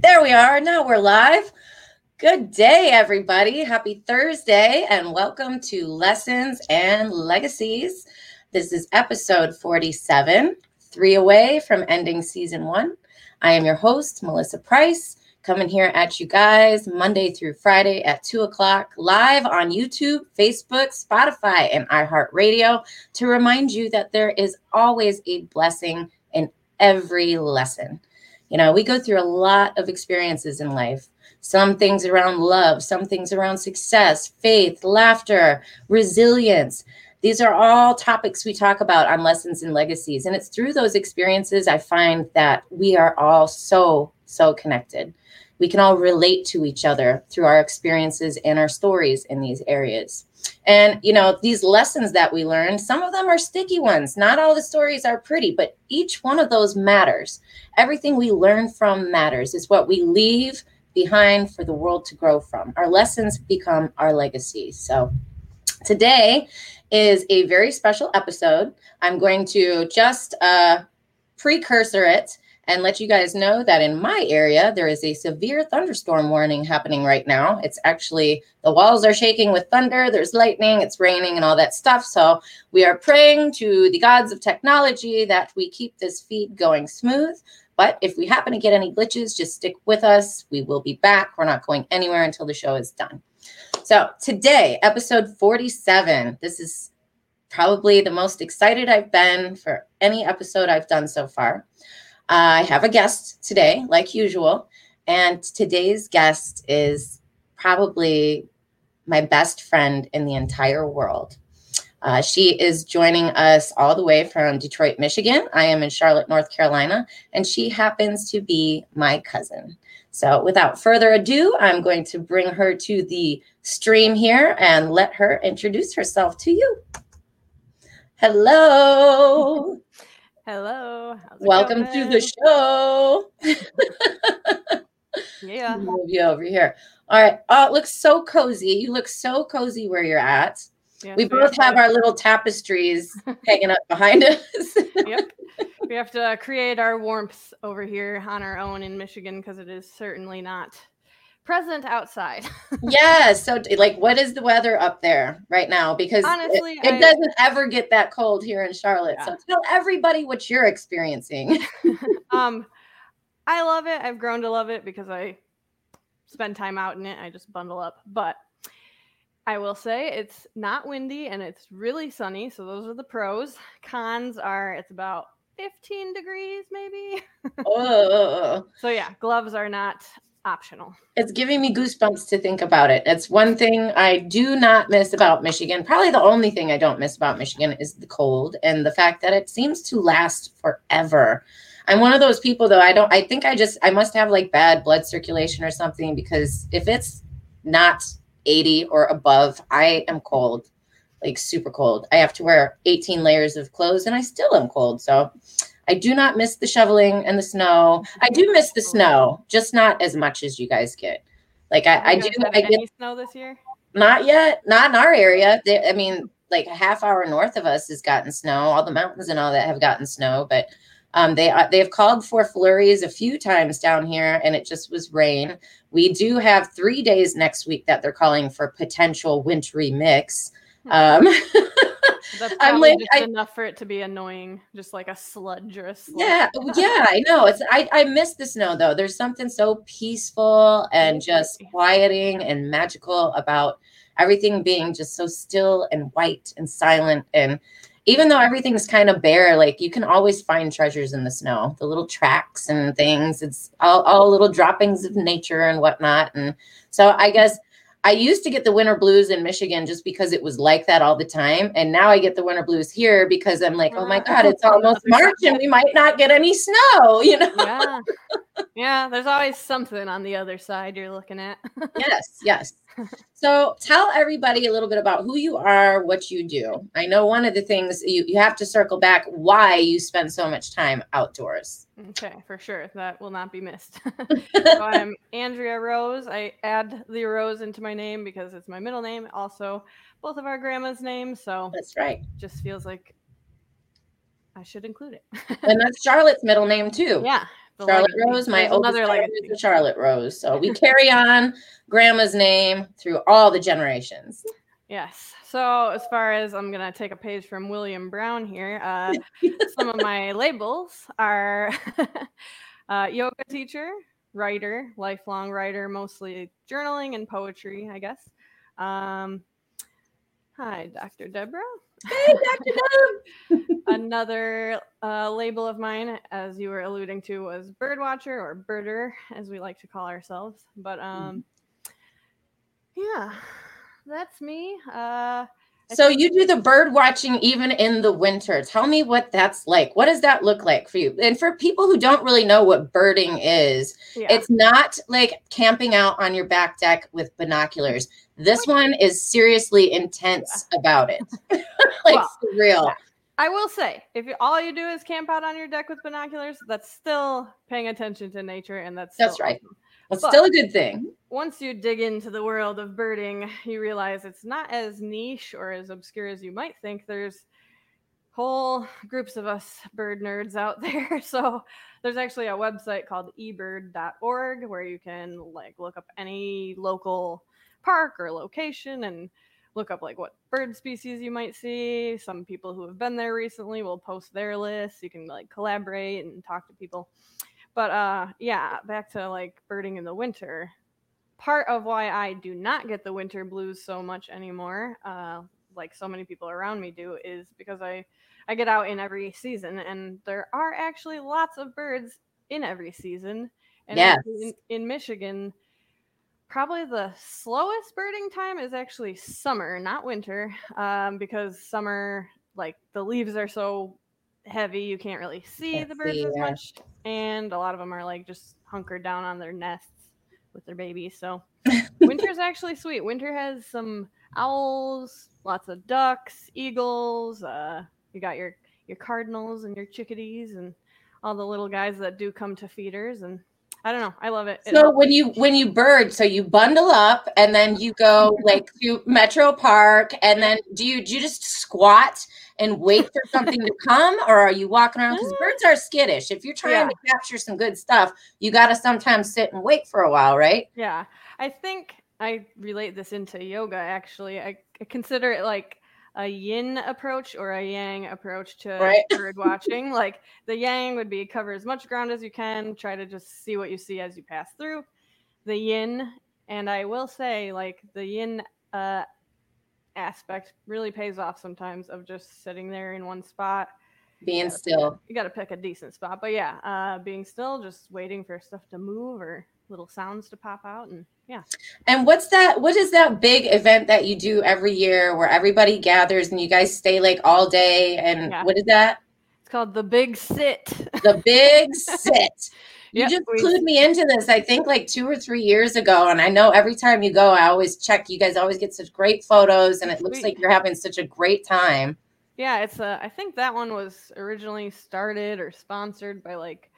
There we are. Now we're live. Good day, everybody. Happy Thursday, and welcome to Lessons and Legacies. This is episode 47, three away from ending season one. I am your host, Melissa Price, coming here at you guys Monday through Friday at 2 o'clock, live on YouTube, Facebook, Spotify, and iHeartRadio to remind you that there is always a blessing in every lesson. You know, we go through a lot of experiences in life. Some things around love, some things around success, faith, laughter, resilience. These are all topics we talk about on Lessons and Legacies. And it's through those experiences I find that we are all so, so connected. We can all relate to each other through our experiences and our stories in these areas. And, you know, these lessons that we learn, some of them are sticky ones. Not all the stories are pretty, but each one of those matters. Everything we learn from matters. It's what we leave behind for the world to grow from. Our lessons become our legacy. So today is a very special episode. I'm going to just uh, precursor it and let you guys know that in my area, there is a severe thunderstorm warning happening right now. It's actually the walls are shaking with thunder, there's lightning, it's raining, and all that stuff. So we are praying to the gods of technology that we keep this feed going smooth. But if we happen to get any glitches, just stick with us. We will be back. We're not going anywhere until the show is done. So today, episode 47. This is probably the most excited I've been for any episode I've done so far. I have a guest today, like usual, and today's guest is probably my best friend in the entire world. Uh, she is joining us all the way from Detroit, Michigan. I am in Charlotte, North Carolina, and she happens to be my cousin. So, without further ado, I'm going to bring her to the stream here and let her introduce herself to you. Hello. Hello. Welcome to the show. yeah. Move you over here. All right. Oh, it looks so cozy. You look so cozy where you're at. We both have, our little tapestries hanging up behind us. yep. We have to uh, create our warmth over here on our own in Michigan because it is certainly not present outside. yeah. So, like, what is the weather up there right now? Because honestly, it, it I, doesn't ever get that cold here in Charlotte. Yeah. So, tell everybody what you're experiencing. um, I love it. I've grown to love it because I spend time out in it. I just bundle up. But I will say it's not windy and it's really sunny. So, those are the pros. Cons are it's about 15 degrees maybe. oh. so yeah, gloves are not optional. It's giving me goosebumps to think about it. It's one thing I do not miss about Michigan. Probably the only thing I don't miss about Michigan is the cold and the fact that it seems to last forever. I'm one of those people though. I don't I think I just I must have like bad blood circulation or something because if it's not 80 or above, I am cold. Like super cold. I have to wear 18 layers of clothes and I still am cold. So I do not miss the shoveling and the snow. I do miss the snow, just not as much as you guys get. Like I, I do. I get snow this year. Not yet. Not in our area. They, I mean, like a half hour north of us has gotten snow. All the mountains and all that have gotten snow, but um, they uh, they have called for flurries a few times down here, and it just was rain. We do have three days next week that they're calling for potential wintry mix. Um, That's I'm like I, enough for it to be annoying, just like a sludge or a sludge. Yeah, yeah, I know. It's I I miss the snow though. There's something so peaceful and just quieting and magical about everything being just so still and white and silent and even though everything's kind of bare, like you can always find treasures in the snow, the little tracks and things. It's all, all little droppings of nature and whatnot. And so I guess I used to get the winter blues in Michigan just because it was like that all the time. And now I get the winter blues here because I'm like, oh my God, it's almost March and we might not get any snow, you know? Yeah. Yeah. There's always something on the other side you're looking at. yes. Yes. So tell everybody a little bit about who you are, what you do. I know one of the things you, you have to circle back why you spend so much time outdoors. Okay, for sure. That will not be missed. so I'm Andrea Rose. I add the Rose into my name because it's my middle name, also both of our grandma's names. So that's right. Just feels like I should include it. and that's Charlotte's middle name too. Yeah. The Charlotte legacy. Rose, my There's oldest another daughter is a Charlotte Rose. So we carry on grandma's name through all the generations. Yes. So as far as I'm gonna take a page from William Brown here, uh, some of my labels are uh, yoga teacher, writer, lifelong writer, mostly journaling and poetry, I guess. Um, hi, Dr. Deborah. Hey, Dr. Dub. Another uh, label of mine, as you were alluding to, was birdwatcher or birder, as we like to call ourselves. But um, yeah, that's me. Uh, So you do the bird watching even in the winter. Tell me what that's like. What does that look like for you? And for people who don't really know what birding is, yeah. it's not like camping out on your back deck with binoculars. This one is seriously intense about it. like Well, for real. yeah. I will say, if you, all you do is camp out on your deck with binoculars, that's still paying attention to nature, and that's That's right. awesome. That's But- still a good thing. Once you dig into the world of birding, you realize it's not as niche or as obscure as you might think. There's whole groups of us bird nerds out there. So there's actually a website called ebird.org where you can like look up any local park or location and look up like what bird species you might see. Some people who have been there recently will post their lists. You can like collaborate and talk to people. But uh yeah, back to like birding in the winter. Part of why I do not get the winter blues so much anymore, uh, like so many people around me do, is because I I get out in every season, and there are actually lots of birds in every season. And Yes. in, in Michigan, probably the slowest birding time is actually summer, not winter, um, because summer, like the leaves are so heavy, you can't really see Can't the birds see, as yeah. much, and a lot of them are like just hunkered down on their nests with their babies. So winter's actually sweet. Winter has some owls, lots of ducks, eagles. Uh, you got your your cardinals and your chickadees and all the little guys that do come to feeders. And I don't know, I love it. It So when you when you bird, so you bundle up and then you go like to Metro Park and then do you do you just squat and wait for something to come or are you walking around because birds are skittish. If you're trying to capture some good stuff, you got to sometimes sit and wait for a while, right? Yeah, I think I relate this into yoga. Actually, I, I consider it like a yin approach or a yang approach to Right. bird watching. like the yang would be cover as much ground as you can, try to just see what you see as you pass through. The yin, and I will say, like the yin uh, aspect really pays off sometimes of just sitting there in one spot. Being Yeah. still. You got to pick a decent spot, but yeah, uh, being still, just waiting for stuff to move or little sounds to pop out, and yeah. And what's that? What is that big event that you do every year where everybody gathers and you guys stay like all day? And Yeah. what is that? It's called the Big Sit. The big sit. You Yep, just we- clued me into this, I think like two or three years ago. And I know every time you go, I always check. You guys always get such great photos, and it looks like you're having such a great time. Yeah, it's uh, I think that one was originally started or sponsored by like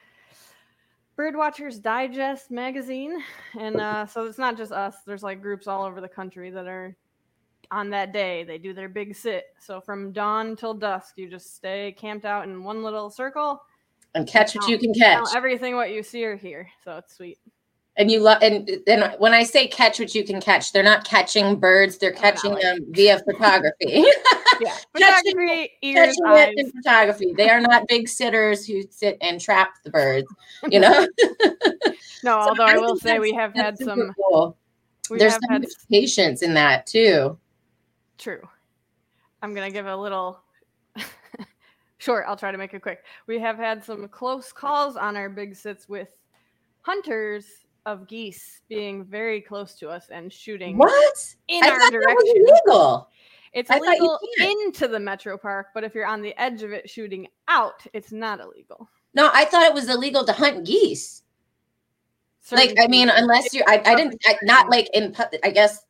Birdwatchers Digest magazine, and uh, so it's not just us. There's like groups all over the country that are on that day. They do their big sit. So from dawn till dusk, you just stay camped out in one little circle. And catch what you can catch. everything what you see or hear. So it's sweet. And you love. And then when I say catch what you can catch, they're not catching birds. They're Oh, catching like- them via photography. Yeah, Catching- photography, ears, catching eyes. it in photography. They are not big sitters who sit and trap the birds. You know. No, So although I think will say we have had some. Cool. There's have so had patience in that too. True. I'm gonna give a little short. I'll try to make it quick. We have had some close calls on our big sits with hunters of geese being very close to us and shooting What? in I our thought that was direction. illegal. It's I illegal into the metro park, but if you're on the edge of it shooting out, it's not illegal. No, I thought it was illegal to hunt geese. like, I mean, unless you, I, I didn't, I, not like in, I guess,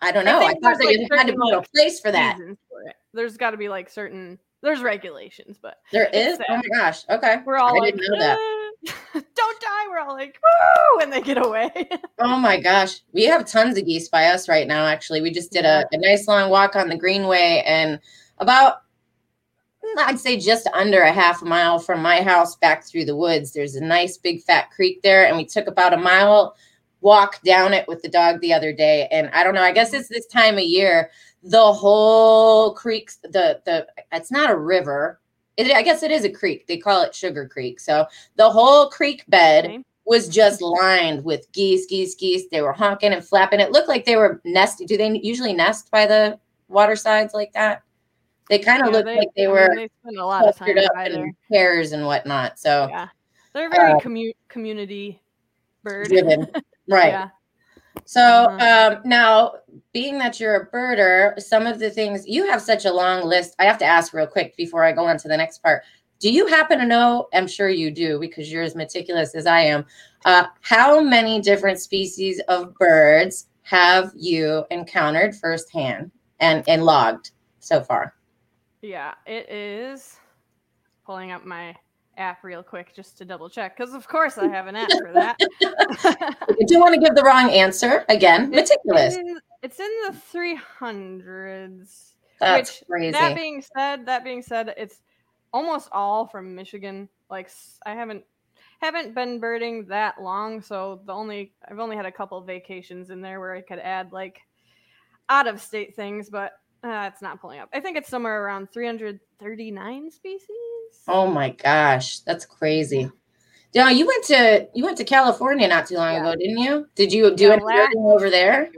I don't know. I, think thought there's, that like, you had to put a place for that. For. There's got to be like certain. There's regulations, but there is. Oh my gosh. Okay. we're all I like, didn't know that. "Uh, "Don't die!" We're all like, "Woo!" when they get away. Oh my gosh. We have tons of geese by us right now. Actually, we just did a, a nice long walk on the greenway, and about I'd say just under a half a mile from my house back through the woods. There's a nice big fat creek there, and we took about a mile walk down it with the dog the other day. And I don't know, I guess it's this time of year. The whole creek, the the it's not a river. It, I guess it is a creek. They call it Sugar Creek. So the whole creek bed Okay. was just lined with geese, geese, geese. They were honking and flapping. It looked like they were nesting. Do they usually nest by the water sides like that? They kind of Yeah, looked like they I mean, were they spend a lot of time up in pairs and whatnot. So Yeah, they're very Uh, commu- community bird. driven, right? Yeah. So Uh-huh. um, now, being that you're a birder, some of the things you have such a long list. I have to ask real quick before I go on to the next part. Do you happen to know? I'm sure you do because you're as meticulous as I am. Uh, how many different species of birds have you encountered firsthand and and logged so far? Yeah, it is. Pulling up my app real quick just to double check because of course I have an app for that. I do want to give the wrong answer again. Meticulous. It's in, it's in the 300s. That's which, crazy. That being said, that being said, it's almost all from Michigan. Like I haven't haven't been birding that long, so the only I've only had a couple of vacations in there where I could add like out of state things, but uh, it's not pulling up. I think it's somewhere around 339 species. Oh my gosh, that's crazy. Yeah, you went to you went to California not too long Yeah. ago, didn't you? Did you do Yeah, any birding over there?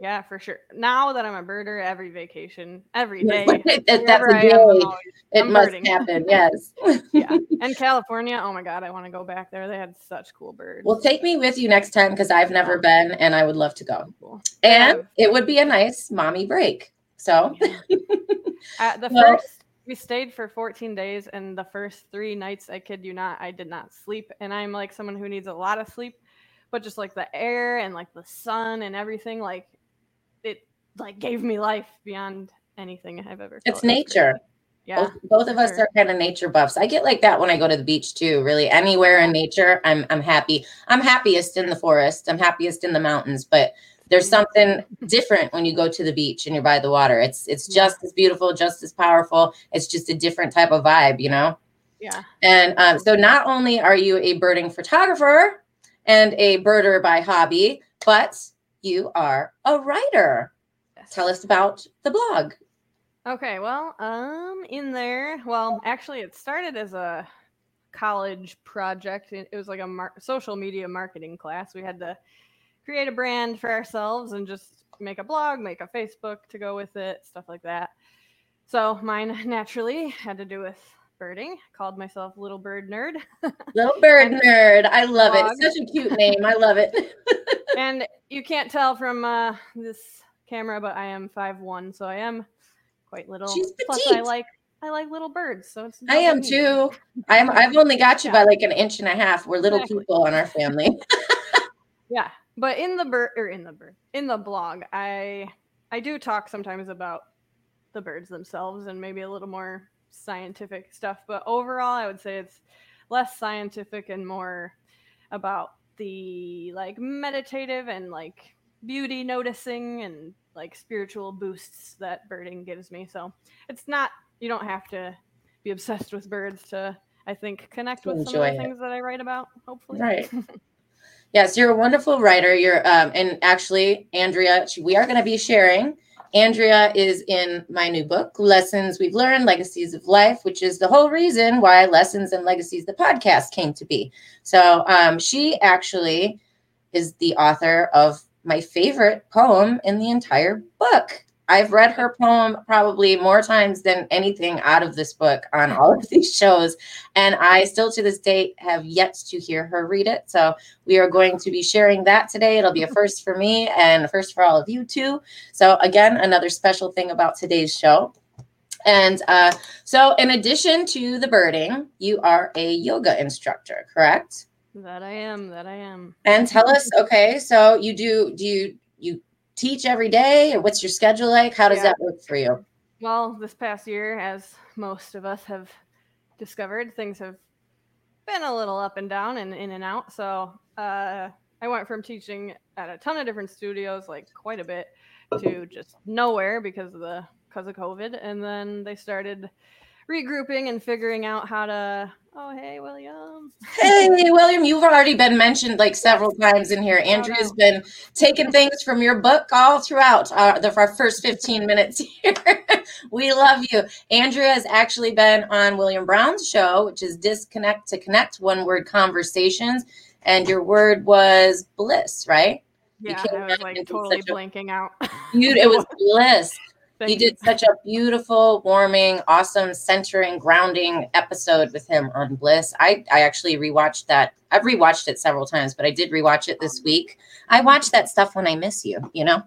Yeah, for sure. Now that I'm a birder, every vacation, every day, That- that's a always- It must birding. happen. Yes. yeah. And California, oh my god, I want to go back there. They had such cool birds. well, take me with you next time because I've never been and I would love to go. Cool. And Yeah. it would be a nice mommy break. So. Uh, the first we stayed for 14 days, and the first three nights, I kid you not, I did not sleep. And I'm like someone who needs a lot of sleep, but just like the air and like the sun and everything, like it like gave me life beyond anything I've ever. it's nature. Yeah. Both, both of for us sure. are kind of nature buffs. I get like that when I go to the beach too. Really, anywhere in nature, I'm I'm happy. I'm happiest in the forest. I'm happiest in the mountains. But there's Mhm. something different when you go to the beach and you're by the water. It's it's just as beautiful, just as powerful. It's just a different type of vibe, you know. Yeah. And um, so, not only are you a birding photographer and a birder by hobby, but you are a writer. Tell us about the blog. Okay, well, um, in there, well, actually, it started as a college project. It it was like a mar- social media marketing class. We had to create a brand for ourselves and just make a blog, make a Facebook to go with it, stuff like that. So mine naturally had to do with birding. Called myself Little Bird Nerd. Little bird nerd. I love blog. it. Such a cute name. I love it. and you can't tell from uh, this camera, but I am five one, so I am quite little. She's Plus, I like I like little birds, so it's. I am too. I'm I've only got you Yeah. by like an inch and a half. We're little Exactly. people on our family. Yeah, but in the bird or er, in the bird in the blog, I I do talk sometimes about the birds themselves and maybe a little more scientific stuff. But overall, I would say it's less scientific and more about the like meditative and like beauty noticing and like spiritual boosts that birding gives me. So it's not you don't have to be obsessed with birds to I think connect with some of the it. things that I write about. Hopefully, Right. Yes, you're a wonderful writer. You're um and actually Andrea, we are going to be sharing. Andrea is in my new book, Lessons We've Learned, Legacies of Life, which is the whole reason why Lessons and Legacies, the podcast, came to be. So um, she actually is the author of my favorite poem in the entire book. I've read her poem probably more times than anything out of this book on all of these shows. And I still to this date have yet to hear her read it. So we are going to be sharing that today. It'll be a first for me and a first for all of you too. So, again, another special thing about today's show. And uh, so, in addition to the birding, you are a yoga instructor, correct? that I am. That I am. And tell us, okay, so you do do you teach every day, or what's your schedule like? How does Yeah. that work for you? Well, this past year, as most of us have discovered, things have been a little up and down and in and out. So uh, I went from teaching at a ton of different studios, like quite a bit, to just nowhere because of the because of COVID. And then they started regrouping and figuring out how to. Oh, hey, William. Hey, William, you've already been mentioned like several times in here. Andrea's been taking things from your book all throughout uh, the our first 15 minutes here. we love you. Andrea has actually been on William Brown's show, which is Disconnect to Connect, one word conversations. And your word was bliss, right? Yeah, I was like totally blanking a, out. Dude, it was bliss. Thank you did such a beautiful, warming, awesome, centering, grounding episode with him on Bliss. I, I actually rewatched that. I've rewatched it several times, but I did rewatch it this week. I watch that stuff when I miss you, you know,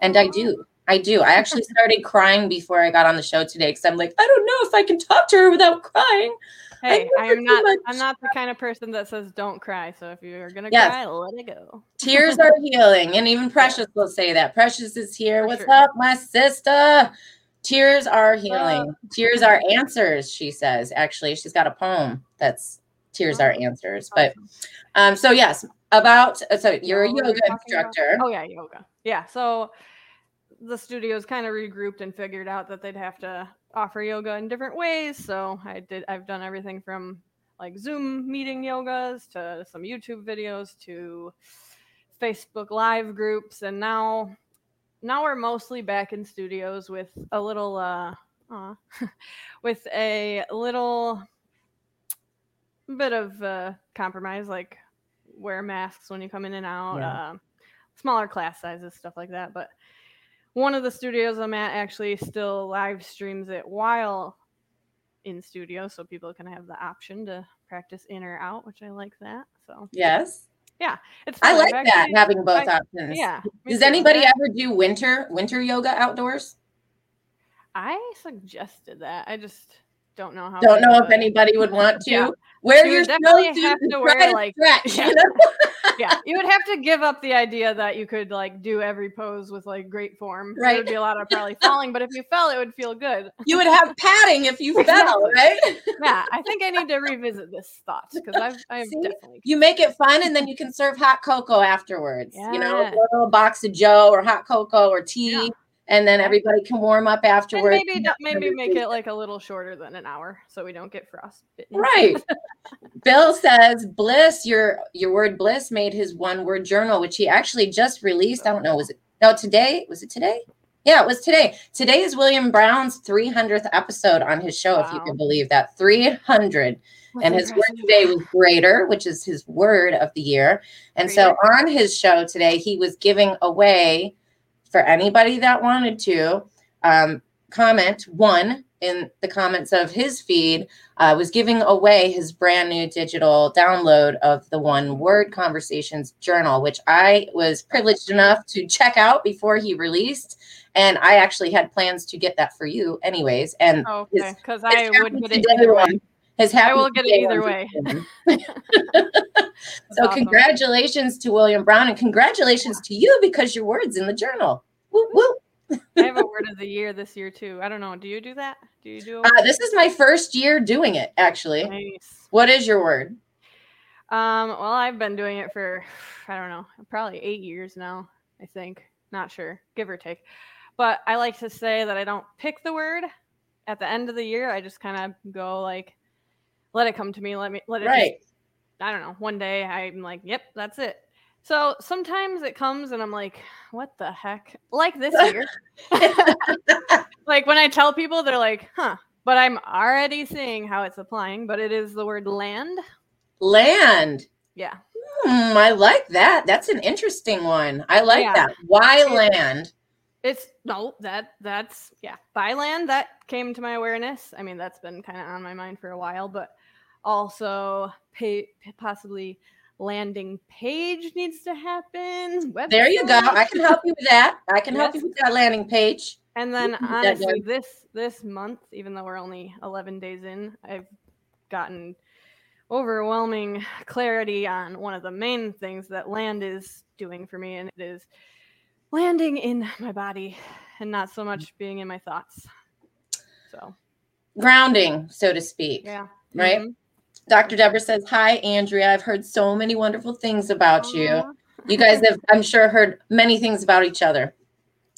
and I do. I do. I actually started crying before I got on the show today because I'm like, I don't know if I can talk to her without crying. Hey, I'm not. I'm not the kind of person that says don't cry. So if you're gonna yes. cry, let it go. Tears are healing, and even Precious will say that. Precious is here. For What's sure. up, my sister? Tears are healing. Uh, Tears are answers. She says. Actually, she's got a poem that's Tears oh, are answers. But um, so yes, about so you're a yoga instructor. About? Oh yeah, yoga. Yeah. So the studios kind of regrouped and figured out that they'd have to offer yoga in different ways. So I did I've done everything from like Zoom meeting yogas to some YouTube videos to Facebook live groups and now now we're mostly back in studios with a little uh with a little bit of uh compromise like wear masks when you come in and out yeah. uh, smaller class sizes stuff like that but one of the studios I'm at actually still live streams it while in studio, so people can have the option to practice in or out, which I like that. So yes, yeah, it's. Fun. I like actually, that having both I, options. Yeah. Does anybody ever do winter winter yoga outdoors? I suggested that. I just don't know how. Don't know if anybody would want to. Yeah. Wear you your definitely have to wear like stretch, yeah. You know? yeah, you would have to give up the idea that you could like do every pose with like great form. Right, there would be a lot of probably falling, but if you fell, it would feel good. You would have padding if you fell, right? yeah, I think I need to revisit this thought because I've I've See, definitely. You make it fun, and then you can serve hot cocoa afterwards. Yeah. You know, a little box of Joe or hot cocoa or tea. Yeah and then everybody can warm up afterwards. And maybe maybe make it like a little shorter than an hour so we don't get frostbitten. Right. Bill says bliss. Your your word bliss made his one word journal, which he actually just released. I don't know. Was it no today? Was it today? Yeah, it was today. Today is William Brown's 300th episode on his show, wow. if you can believe that. 300. That's and his word today was greater, which is his word of the year. And greater. so on his show today, he was giving away for anybody that wanted to um, comment. One in the comments of his feed uh, was giving away his brand new digital download of the one word conversations journal which i was privileged enough to check out before he released. And i actually had plans to get that for you anyways and okay because i would get it way his I will get it either way. so awesome. congratulations to William Brown and congratulations to you because your word's in the journal. Woo, woo. I have a word of the year this year too. I don't know. Do you do that? Do you do? Uh, this is my first year doing it. Actually, nice. what is your word? Um. Well, I've been doing it for I don't know, probably eight years now. I think. Not sure, give or take. But I like to say that I don't pick the word at the end of the year. I just kind of go like, let it come to me. Let me let it. Right. Just, I don't know. One day I'm like, yep, that's it. So sometimes it comes and I'm like, what the heck? Like this year. like when I tell people, they're like, huh. But I'm already seeing how it's applying, but it is the word land. Land. Yeah. Hmm, I like that. That's an interesting one. I like yeah. that. Why land? It's no, that that's yeah. By land that came to my awareness. I mean, that's been kind of on my mind for a while, but also pay possibly landing page needs to happen. Website. There you go. I can help you with that. I can yes. help you with that landing page. And then honestly, this this month, even though we're only 11 days in, I've gotten overwhelming clarity on one of the main things that land is doing for me, and it is landing in my body and not so much being in my thoughts. So grounding, so to speak. Yeah. Right. Mm-hmm. Dr. Deborah says, Hi, Andrea. I've heard so many wonderful things about you. You guys have, I'm sure, heard many things about each other.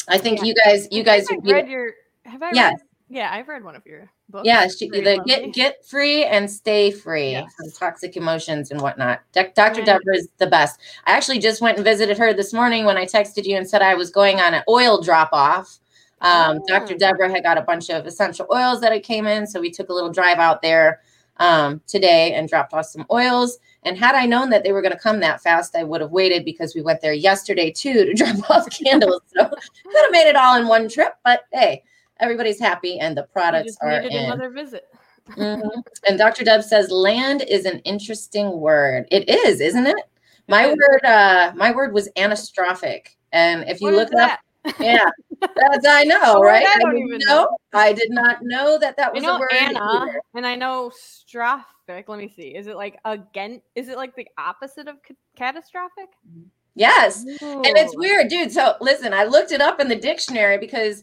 I think yeah. you guys, you guys have read your, have I yes. Read, yeah, I've read one of your book. Yeah, she, the lovely. get get free and stay free Yes. from toxic emotions and whatnot. Doc- Dr. Deborah is the best. I actually just went and visited her this morning when I texted you and said I was going on an oil drop off. Um, Dr. Oh. Deborah had got a bunch of essential oils that had came in, so we took a little drive out there um, today and dropped off some oils. And had I known that they were going to come that fast, I would have waited because we went there yesterday too to drop off candles. So could have made it all in one trip, but hey, everybody's happy and the products are in. another visit. Mhm. And Dr. Deb says land is an interesting word. It is, isn't it? My word, uh, my word was anastrophic. And if you What look up, yeah, that's I know, right? I don't didn't even know. know. I did not know that that I was a word. Anna, either. and I know strophic. Let me see. Is it like again? Is it like the opposite of ca- catastrophic? Yes. And it's weird, dude. So listen, I looked it up in the dictionary because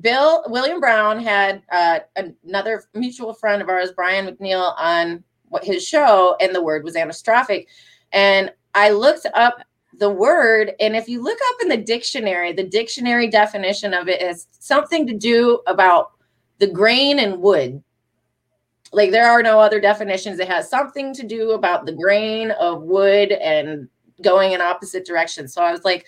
Bill William Brown had uh, another mutual friend of ours, Brian McNeil, on what his show, and the word was anastrophic. And I looked up the word, and if you look up in the dictionary, the dictionary definition of it is something to do about the grain and wood. Like there are no other definitions. It has something to do about the grain of wood and going in opposite directions. So I was like,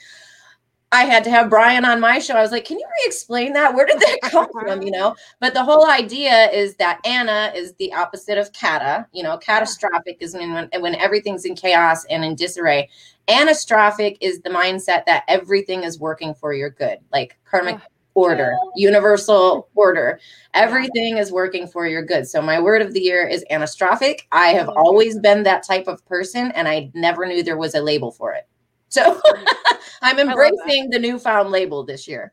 I had to have Brian on my show. I was like, can you re-explain that? Where did that come from? You know, but the whole idea is that Anna is the opposite of cata. You know, catastrophic is when when, when everything's in chaos and in disarray. Anastrophic is the mindset that everything is working for your good, like karmic order, universal order. Everything is working for your good. So my word of the year is anastrophic. I have Oh. always been that type of person, and I never knew there was a label for it. So I'm embracing the newfound label this year.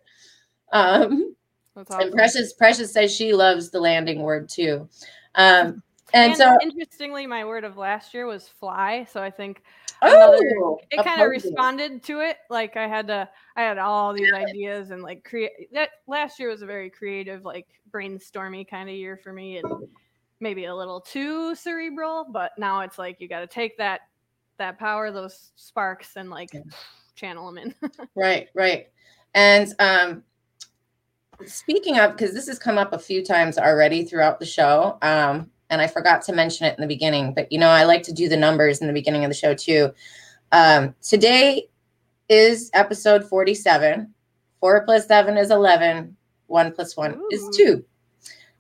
Um, That's and. Precious Precious says she loves the landing word too. Um, and, And so, interestingly, my word of last year was fly. So I think another- oh, it kind of responded to it. Like I had to, I had all these ideas and like create. That last year was a very creative, like brainstormy kind of year for me, and maybe a little too cerebral. But now it's like you got to take that that power, those sparks, and like Yeah. channel them in. Right, right. And um, speaking of, because this has come up a few times already throughout the show, um, and I forgot to mention it in the beginning, but you know, I like to do the numbers in the beginning of the show too. Um, today is episode 47. Four plus seven is 11. One plus one is two.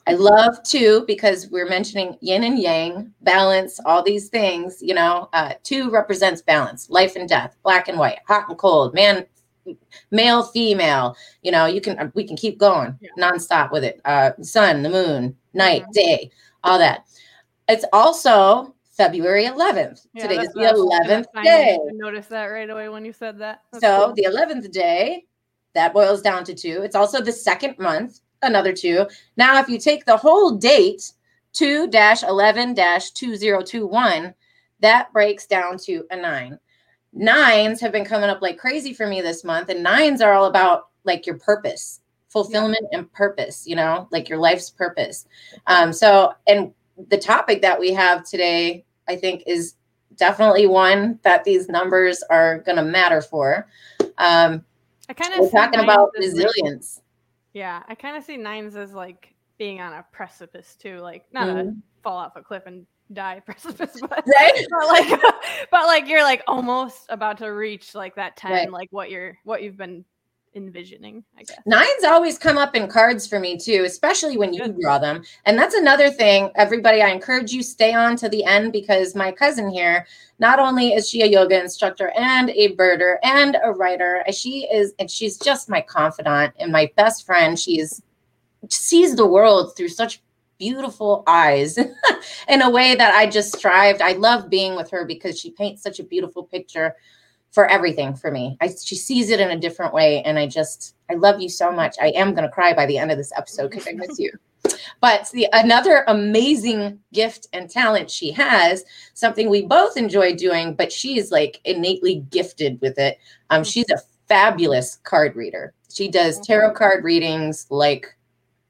I love two because we're mentioning yin and yang, balance, all these things. You know, uh, two represents balance, life and death, black and white, hot and cold, man, male, female. You know, you can we can keep going Yeah. nonstop with it. Uh, sun, the moon, night, Mhm. day, all that. It's also February 11th. Yeah, Today is the what I 11th day. I noticed that right away when you said that. That's So cool. the 11th day, that boils down to two. It's also the second month, another two. Now, if you take the whole date, 2 11 2021, that breaks down to a nine. Nines have been coming up like crazy for me this month, and nines are all about like your purpose, fulfillment and purpose, you know, like your life's purpose. Um, so, and the topic that we have today, I think, is definitely one that these numbers are going to matter for. Um, I kind of we're talking about resilience. Yeah, I kind of see nines as like being on a precipice too, like not a Mhm. fall off a cliff and die precipice, but Right? but like but like you're like almost about to reach like that 10 Right. like what you're what you've been envisioning i guess Nines always come up in cards for me too, especially when you draw them. And that's another thing, everybody. I encourage you stay on to the end because my cousin here, not only is she a yoga instructor and a birder and a writer, uh, she is, and she's just my confidant and my best friend. She sees the world through such beautiful eyes in a way that I just strived. I love being with her because she paints such a beautiful picture for everything for me. I, she sees it in a different way. And I just, I love you so much. I am going to cry by the end of this episode because I miss you. But the another amazing gift and talent she has, something we both enjoy doing, but she's like innately gifted with it. Um, she's a fabulous card reader. She does tarot card readings like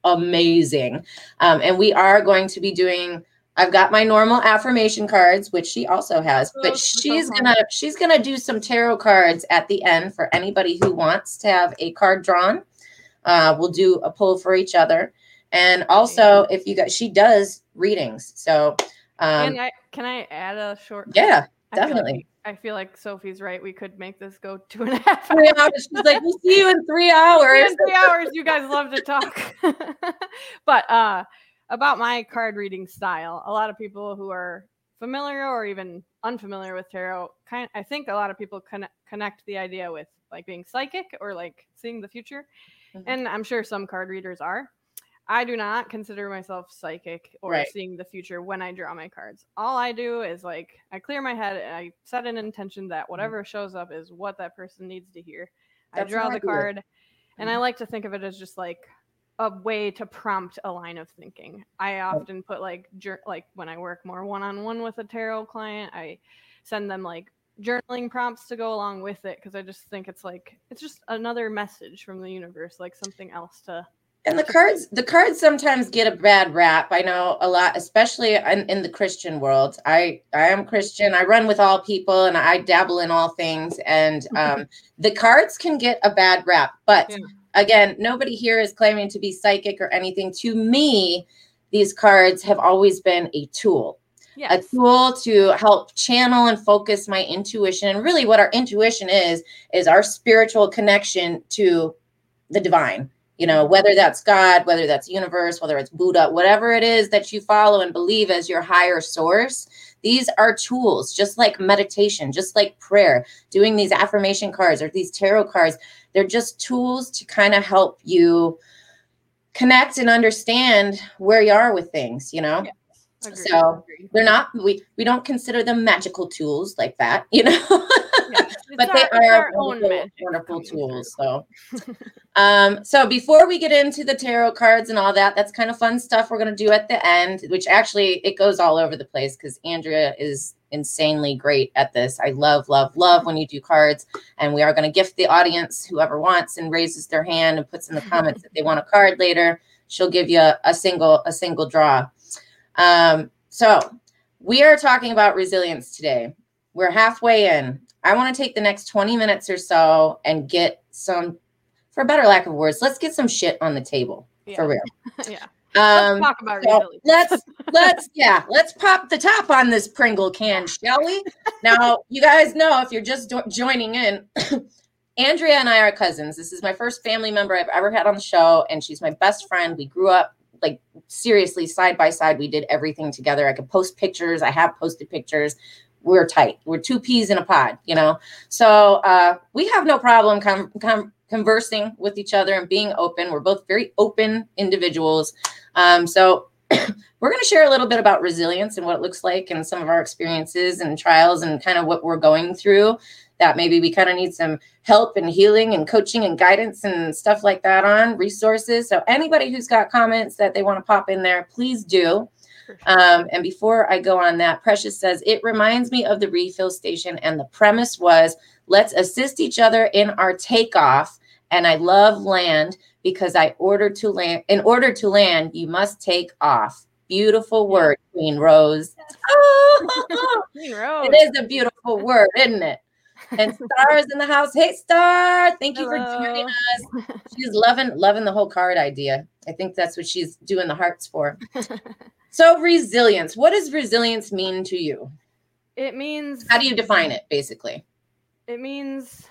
amazing. Um, and we are going to be doing I've got my normal affirmation cards, which she also has, Oh, but she's gonna she's gonna do some tarot cards at the end for anybody who wants to have a card drawn. Uh, we'll do a pull for each other, And also, if you got, she does readings. So, um, and I can I add a short? yeah, I feel like definitely. I feel like Sophie's right. We could make this go two and a half Three hours. She's like, we'll see you in three hours. and three hours. You guys love to talk. but uh, about my card reading style, a lot of people who are familiar or even unfamiliar with tarot, kind I think a lot of people connect connect the idea with like being psychic or like seeing the future, Mhm. and I'm sure some card readers are. I do not consider myself psychic or Right. seeing the future when I draw my cards. All I do is like I clear my head and I set an intention that whatever shows up is what that person needs to hear. I Mm-hmm. Draw I the card and I Mhm. like to think of it as just like a way to prompt a line of thinking. I often put like jour- like when I work more one on one with a tarot client, I send them like journaling prompts to go along with it because I just think it's like it's just another message from the universe, like something else to. And the cards, the cards sometimes get a bad rap. I know a lot, especially in, in the Christian world. I I am Christian. I run with all people, and I dabble in all things. And um, the cards can get a bad rap. But Yeah. Again, nobody here is claiming to be psychic or anything. To me, these cards have always been a tool. a tool to help channel and focus my intuition. And really what our intuition is is our spiritual connection to the divine. You know mm-hmm. whether that's god whether that's universe whether it's buddha whatever it is that you follow and believe as your higher source these are tools just like meditation just like prayer doing these affirmation cards or these tarot cards they're just tools to kind of help you connect and understand where you are with things you know? Yeah. Agreed, so, agreed. they're not we we don't consider them magical tools like that you know? Yeah, but it's they our- are our wonderful, wonderful tools so. Um so before we get into the tarot cards and all that that's kind of fun stuff we're going to do at the end which actually it goes all over the place because andrea is insanely great at this i love love love when you do cards and we are going to gift the audience whoever wants and raises their hand and puts in the comments that they want a card later she'll give you a, a single a single draw um, so we are talking about resilience today. We're halfway in. I want to take the next 20 minutes or so and get some, for better lack of words, let's get some shit on the table Yeah. for real. yeah. Um, Let's talk about so let's let's yeah let's pop the top on this Pringle can, shall we? Now you guys know if you're just jo- joining in, Andrea and I are cousins. This is my first family member I've ever had on the show, and she's my best friend. We grew up like seriously side by side. We did everything together. I could post pictures. I have posted pictures. We're tight. We're two peas in a pod, you know. So uh, we have no problem com- com- conversing with each other and being open. We're both very open individuals. Um, so we're going to share a little bit about resilience and what it looks like and some of our experiences and trials and kind of what we're going through that maybe we kind of need some help and healing and coaching and guidance and stuff like that on resources. So anybody who's got comments that they want to pop in there, please do. Um, and before I go on that, Precious says it reminds me of the refill station, and the premise was let's assist each other in our takeoff. And I love land because I order to land. In order to land, you must take off. Beautiful word, Queen Rose. Oh, Queen Rose. it is a beautiful word, isn't it? And stars in the house. Hey, Star! Thank you for joining us. She's loving loving the whole card idea. I think that's what she's doing the hearts for. So resilience. What does resilience mean to you? It means How do you define it, basically? It means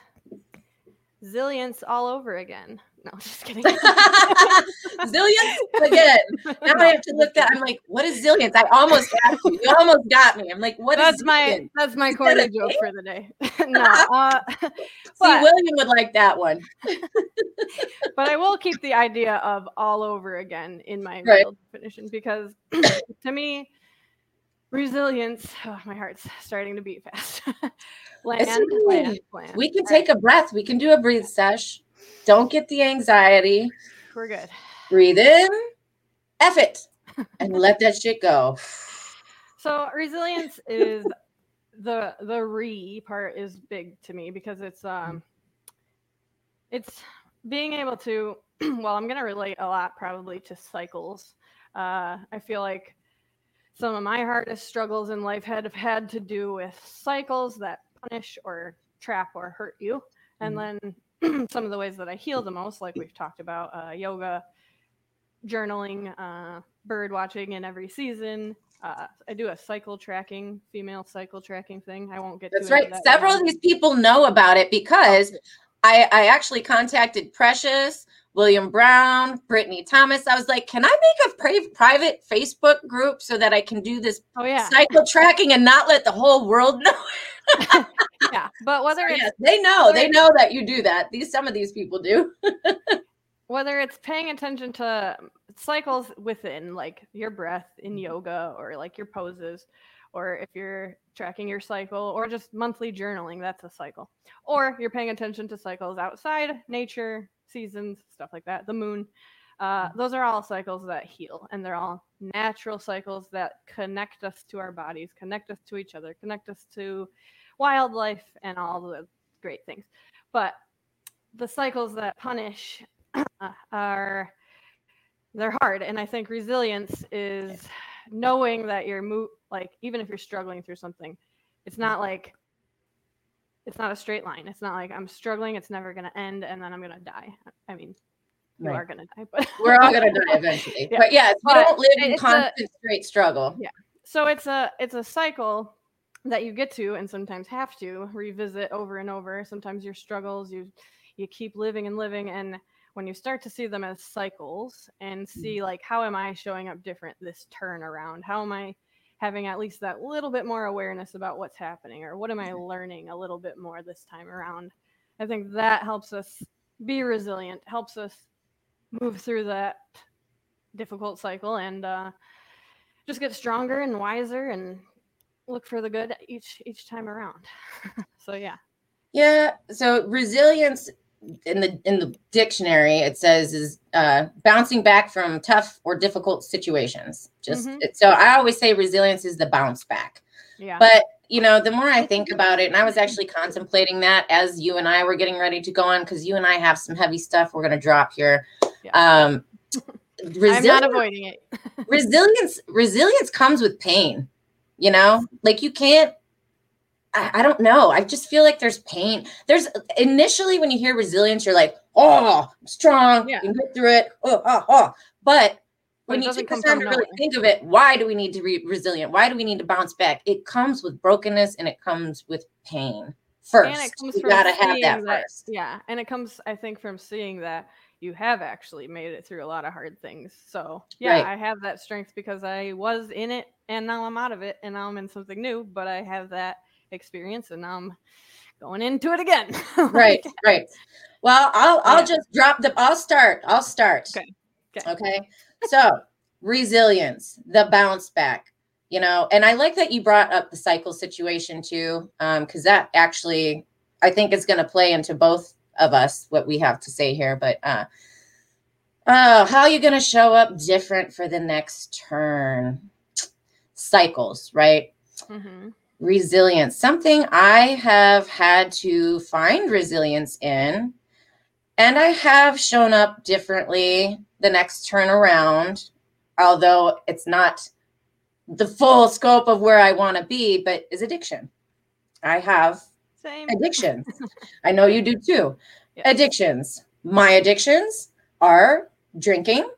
zillions all over again. No, just kidding. zillions again. Now I have to look that. I'm like, what is zillions? I almost got you. You almost got me. I'm like, what is that's my zillions? that's my Is that corny joke thing? for the day. no, uh, See, but, William would like that one. but I will keep the idea of all over again in my Right. real definition because to me, resilience. Oh, my heart's starting to beat fast. land, land, land. We can All take right, a breath. We can do a breathe sesh. Don't get the anxiety. We're good. Breathe in, F it, and let that shit go. So resilience is the the re part is big to me because it's um it's being able to well I'm gonna relate a lot probably to cycles. Uh I feel like some of my hardest struggles in life had have had to do with cycles that punish or trap or hurt you. And then some of the ways that I heal the most, like we've talked about, uh, yoga journaling, uh, bird watching in every season. Uh, I do a cycle tracking, female cycle tracking thing. I won't get. That's right. That Several of these people know about it because I, I actually contacted Precious, William Brown, Brittany Thomas. I was like, can I make a pri- private Facebook group so that I can do this oh, yeah. cycle tracking and not let the whole world know? yeah, but whether yes, they know, they know that you do that. These some of these people do. whether it's paying attention to cycles within like your breath in yoga or like your poses or if you're tracking your cycle or just monthly journaling that's a cycle. Or you're paying attention to cycles outside nature seasons stuff like that the moon. Uh, mm-hmm. those are all cycles that heal and they're all natural cycles that connect us to our bodies connect us to each other connect us to wildlife and all the great things. But the cycles that punish are they're hard and i think resilience is knowing that you're mo- like even if you're struggling through something it's mm-hmm. not like it's not a straight line. It's not like i'm struggling it's never going to end and then i'm going to die. I mean you right. are going to die but we're all going to die eventually. Yeah. but yeah we don't live in constant a, straight struggle. Yeah. So it's a it's a cycle that you get to and sometimes have to revisit over and over. Sometimes your struggles you you keep living and living and when you start to see them as cycles and see mm-hmm. like how am i showing up different this turnaround? How am i having at least that little bit more awareness about what's happening or what am i learning a little bit more this time around. I think that helps us be resilient helps us move through that difficult cycle and uh, just get stronger and wiser and look for the good each each time around. So yeah. Yeah so resilience in the in the dictionary it says is uh, bouncing back from tough or difficult situations. Just mm-hmm. so I always say resilience is the bounce back. Yeah. But you know, the more I think about it, and I was actually contemplating that as you and I were getting ready to go on because you and I have some heavy stuff we're going to drop here. Yeah. Um, I'm not avoiding it. resilience, resilience comes with pain. You know, like you can't I, I don't know. I just feel like there's pain. There's initially when you hear resilience, you're like, oh, I'm strong. Yeah. You can get through it. Oh, oh, oh. But when you take the time to really think of it, why do we need to be resilient? Why do we need to bounce back? It comes with brokenness and it comes with pain first. And it comes you gotta have that, that first. Yeah. And it comes, I think, from seeing that you have actually made it through a lot of hard things. So yeah, right. I have that strength because I was in it and now I'm out of it and now I'm in something new, but I have that experience and now I'm going into it again. right, right. Well, I'll I'll yeah. just drop the I'll start. I'll start. Okay. Okay. okay. so resilience, the bounce back, you know, and I like that you brought up the cycle situation too, um, because that actually I think is going to play into both of us what we have to say here. But uh uh, how are you going to show up different for the next turn? Cycles, right? Mm-hmm resilience, something I have had to find resilience in. And I have shown up differently the next turn around, although it's not the full scope of where I want to be, but is addiction. I have Same. addictions. I know you do too. Addictions. My addictions are drinking,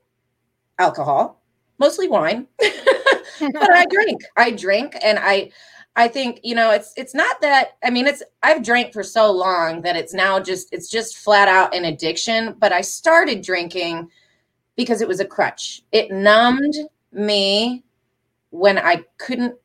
alcohol, mostly wine. but I drink. I drink and I I think, you know, it's it's not that I mean, it's I've drank for so long that it's now just it's just flat out an addiction, but I started drinking because it was a crutch. It numbed me when I couldn't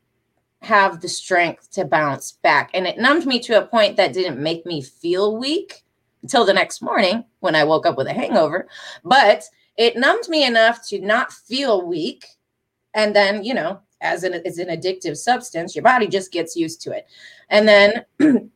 have the strength to bounce back. And it numbed me to a point that didn't make me feel weak until the next morning when I woke up with a hangover, but it numbed me enough to not feel weak and then, you know, as an as an addictive substance, your body just gets used to it. And then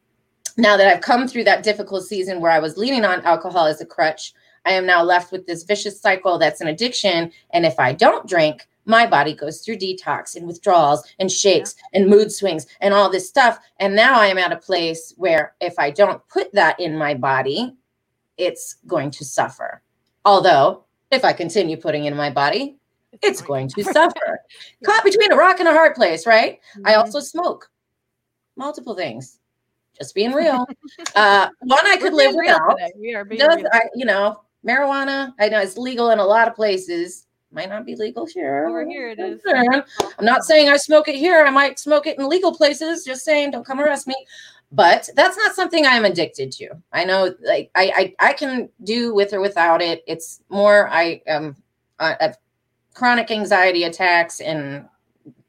now that I've come through that difficult season where I was leaning on alcohol as a crutch, I am now left with this vicious cycle that's an addiction. And if I don't drink, my body goes through detox and withdrawals and shakes yeah. and mood swings and all this stuff. And now I am at a place where if I don't put that in my body, it's going to suffer. Although, if I continue putting in my body, it's going to suffer. Caught between a rock and a hard place, right? Mm-hmm. I also smoke multiple things. Just being real. uh, one I could live without. We are being does, I, you know, marijuana. I know it's legal in a lot of places. Might not be legal here. Over here it is. I'm not saying I smoke it here. I might smoke it in legal places. Just saying, don't come arrest me. But that's not something I'm addicted to. I know, like I I, I can do with or without it. It's more I um I have chronic anxiety attacks and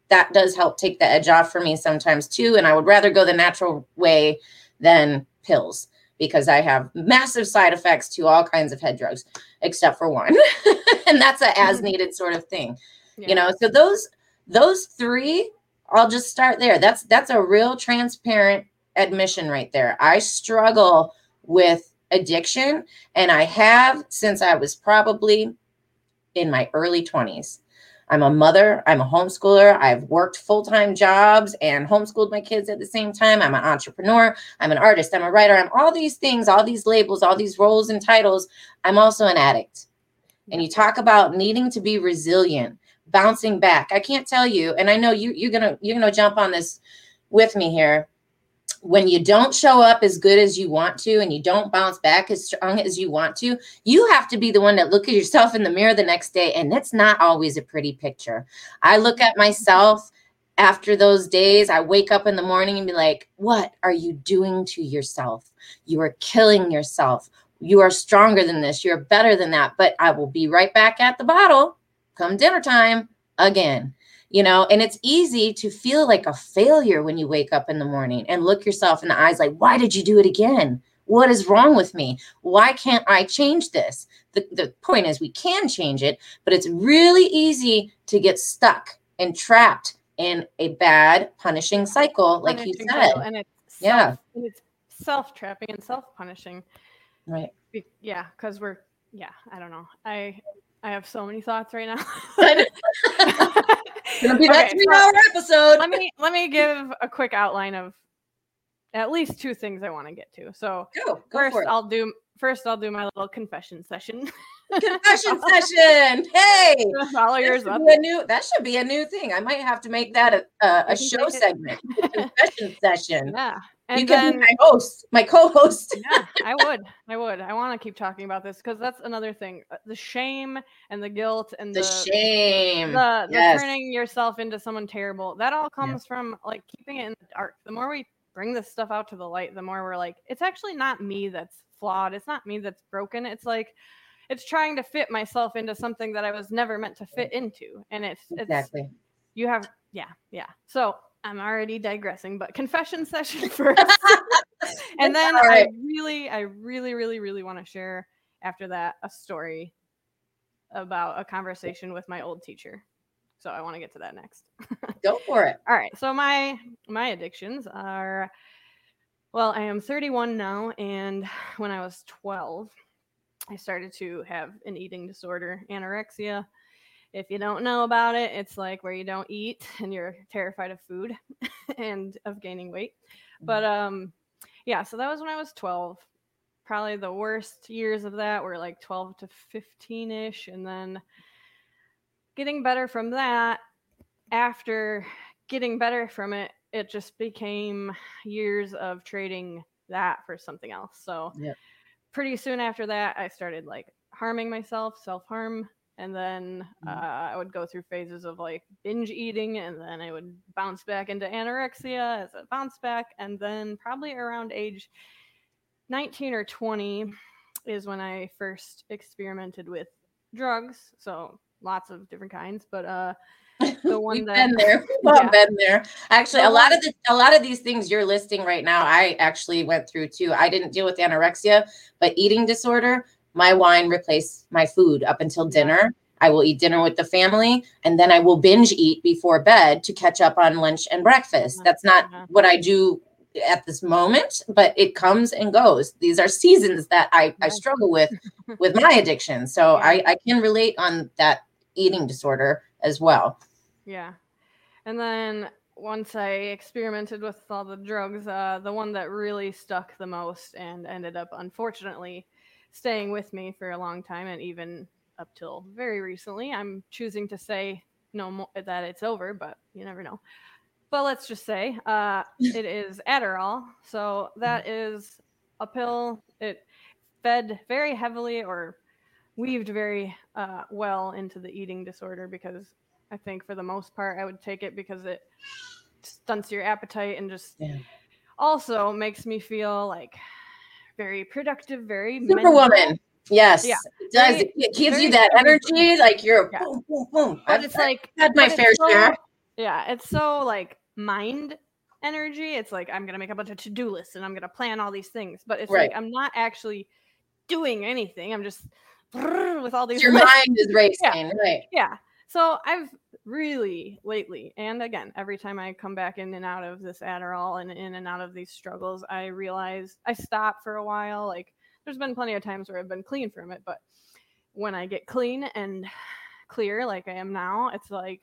that does help take the edge off for me sometimes too. And I would rather go the natural way than pills because I have massive side effects to all kinds of head drugs, except for one. and that's a as mm-hmm. needed sort of thing. Yeah. You know, so those those three, I'll just start there. That's that's a real transparent admission right there. I struggle with addiction and I have since I was probably in my early 20s. I'm a mother, I'm a homeschooler, I've worked full time jobs and homeschooled my kids at the same time. I'm an entrepreneur, I'm an artist, I'm a writer, I'm all these things, all these labels, all these roles and titles. I'm also an addict. And you talk about needing to be resilient, bouncing back. I can't tell you, and I know you you're gonna you're gonna jump on this with me here when you don't show up as good as you want to and you don't bounce back as strong as you want to, you have to be the one that look at yourself in the mirror the next day. And that's not always a pretty picture. I look at myself after those days. I wake up in the morning and be like, what are you doing to yourself? You are killing yourself. You are stronger than this. You're better than that. But I will be right back at the bottle come dinner time again you know and it's easy to feel like a failure when you wake up in the morning and look yourself in the eyes like why did you do it again? What is wrong with me? Why can't i change this? The, the point is we can change it but it's really easy to get stuck and trapped in a bad punishing cycle like punishing you said and it's self, yeah and it's self-trapping and self-punishing. Right. Yeah because we're yeah i don't know. I i have so many thoughts right now Gonna be that okay, three hour episode. Let me let me give a quick outline of at least two things I want to get to. So go, go first I'll do first I'll do my little confession session. confession session. Hey, follow yours up. A new that should be a new thing. I might have to make that a, a, a show segment. confession session. Yeah. And you then, can be my host, my co-host. yeah, I would. I would. I want to keep talking about this because that's another thing: uh, the shame and the guilt and the, the shame, the, the yes. turning yourself into someone terrible. That all comes yeah. from like keeping it in the dark. The more we bring this stuff out to the light, the more we're like, it's actually not me that's flawed. It's not me that's broken. It's like it's trying to fit myself into something that I was never meant to fit into, and it's exactly. You have yeah yeah. So I'm already digressing, but confession session first. and then right. I really, I really, really, really want to share after that a story about a conversation with my old teacher. So I want to get to that next. Go for it. All right. So my my addictions are well, I am 31 now and when I was 12, I started to have an eating disorder, anorexia. If you don't know about it, it's like where you don't eat and you're terrified of food and of gaining weight. But mm-hmm. um yeah, so that was when I was 12. Probably the worst years of that were like 12 to 15ish and then getting better from that after getting better from it it just became years of trading that for something else. So yeah. pretty soon after that I started like harming myself, self-harm and then mm-hmm. uh, I would go through phases of like binge eating, and then I would bounce back into anorexia as a bounce back, and then probably around age 19 or 20 is when I first experimented with drugs. So lots of different kinds, but uh, the one We've that been there. We've yeah. been there. Actually, a lot of the a lot of these things you're listing right now, I actually went through too. I didn't deal with anorexia, but eating disorder my wine replace my food up until dinner. I will eat dinner with the family and then I will binge eat before bed to catch up on lunch and breakfast. That's not mm-hmm. what I do at this moment, but it comes and goes. These are seasons that I, I struggle with with my addiction. So I, I can relate on that eating disorder as well. Yeah. And then once I experimented with all the drugs, uh, the one that really stuck the most and ended up unfortunately staying with me for a long time and even up till very recently. I'm choosing to say no more that it's over, but you never know. But let's just say uh, it is Adderall. So that is a pill. It fed very heavily or weaved very uh, well into the eating disorder because I think for the most part I would take it because it stunts your appetite and just Yeah. also makes me feel like very productive, very Superwoman. mental. Yes. Yeah. It does. Very- it gives you that energy. Like you're Yeah. boom, boom, boom. But I've- it's like I've had my fair so- share. Yeah, it's so like mind energy. It's like I'm gonna make a bunch of to-do lists and I'm gonna plan all these things, but it's Right. like I'm not actually doing anything. I'm just with all these Your lists. mind is racing. Right. Yeah. So I've really lately, and again, every time I come back in and out of this Adderall and in and out of these struggles, I realize I stop for a while. Like there's been plenty of times where I've been clean from it, but when I get clean and clear like I am now, it's like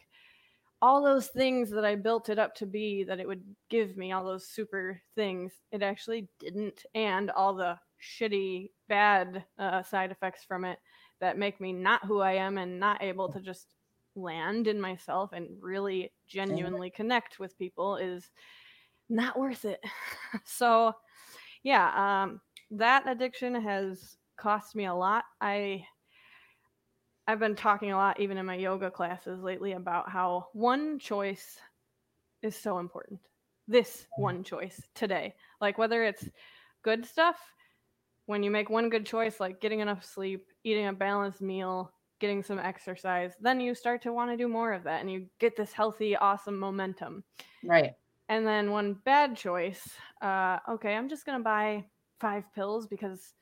all those things that I built it up to be that it would give me all those super things, it actually didn't. And all the shitty, bad uh, side effects from it that make me not who I am and not able to just land in myself and really genuinely connect with people is not worth it. so, yeah, um, that addiction has cost me a lot. I I've been talking a lot, even in my yoga classes lately, about how one choice is so important. This one choice today, like whether it's good stuff, when you make one good choice, like getting enough sleep, eating a balanced meal, getting some exercise, then you start to want to do more of that and you get this healthy, awesome momentum. Right. And then one bad choice, uh, okay, I'm just gonna buy five pills because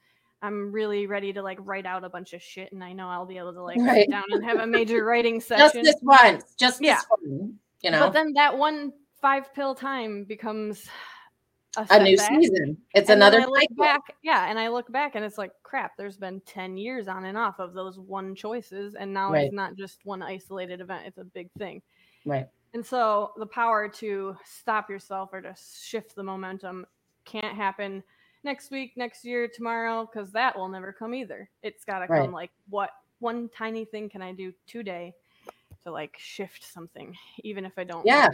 I'm really ready to like write out a bunch of shit, and I know I'll be able to like Right. sit down and have a major writing session. Just this once. Just Yeah. this one. You know, But then that one five pill time becomes a, a new season. It's And another look cycle. back, yeah, and I look back and it's like crap. There's been ten years on and off of those one choices, and now Right. it's not just one isolated event; it's a big thing. Right. And so the power to stop yourself or to shift the momentum can't happen next week, next year, tomorrow, because that will never come either. It's got to Right. come like, what one tiny thing can I do today to like shift something, even if I don't. Yeah.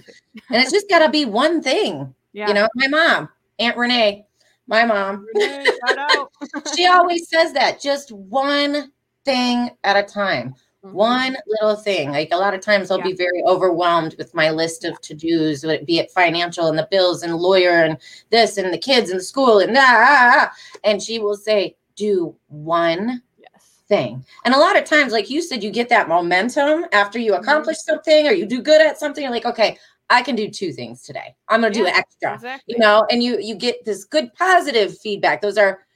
And it's just got to be one thing. Yeah. You know, my mom, Aunt Renee, my mom, Renee, she always says that just one thing at a time. Mhm. one little thing. Like a lot of times I'll Yeah. be very overwhelmed with my list of to-dos, would it be it financial and the bills and lawyer and this and the kids and school and ah. and she will say, do one thing. And a lot of times, like you said, you get that momentum after you Mm-hmm. accomplish something or you do good at something. You're like, okay, I can do two things today. I'm gonna do Yeah, extra. Exactly. You know, and you you get this good positive feedback. Those are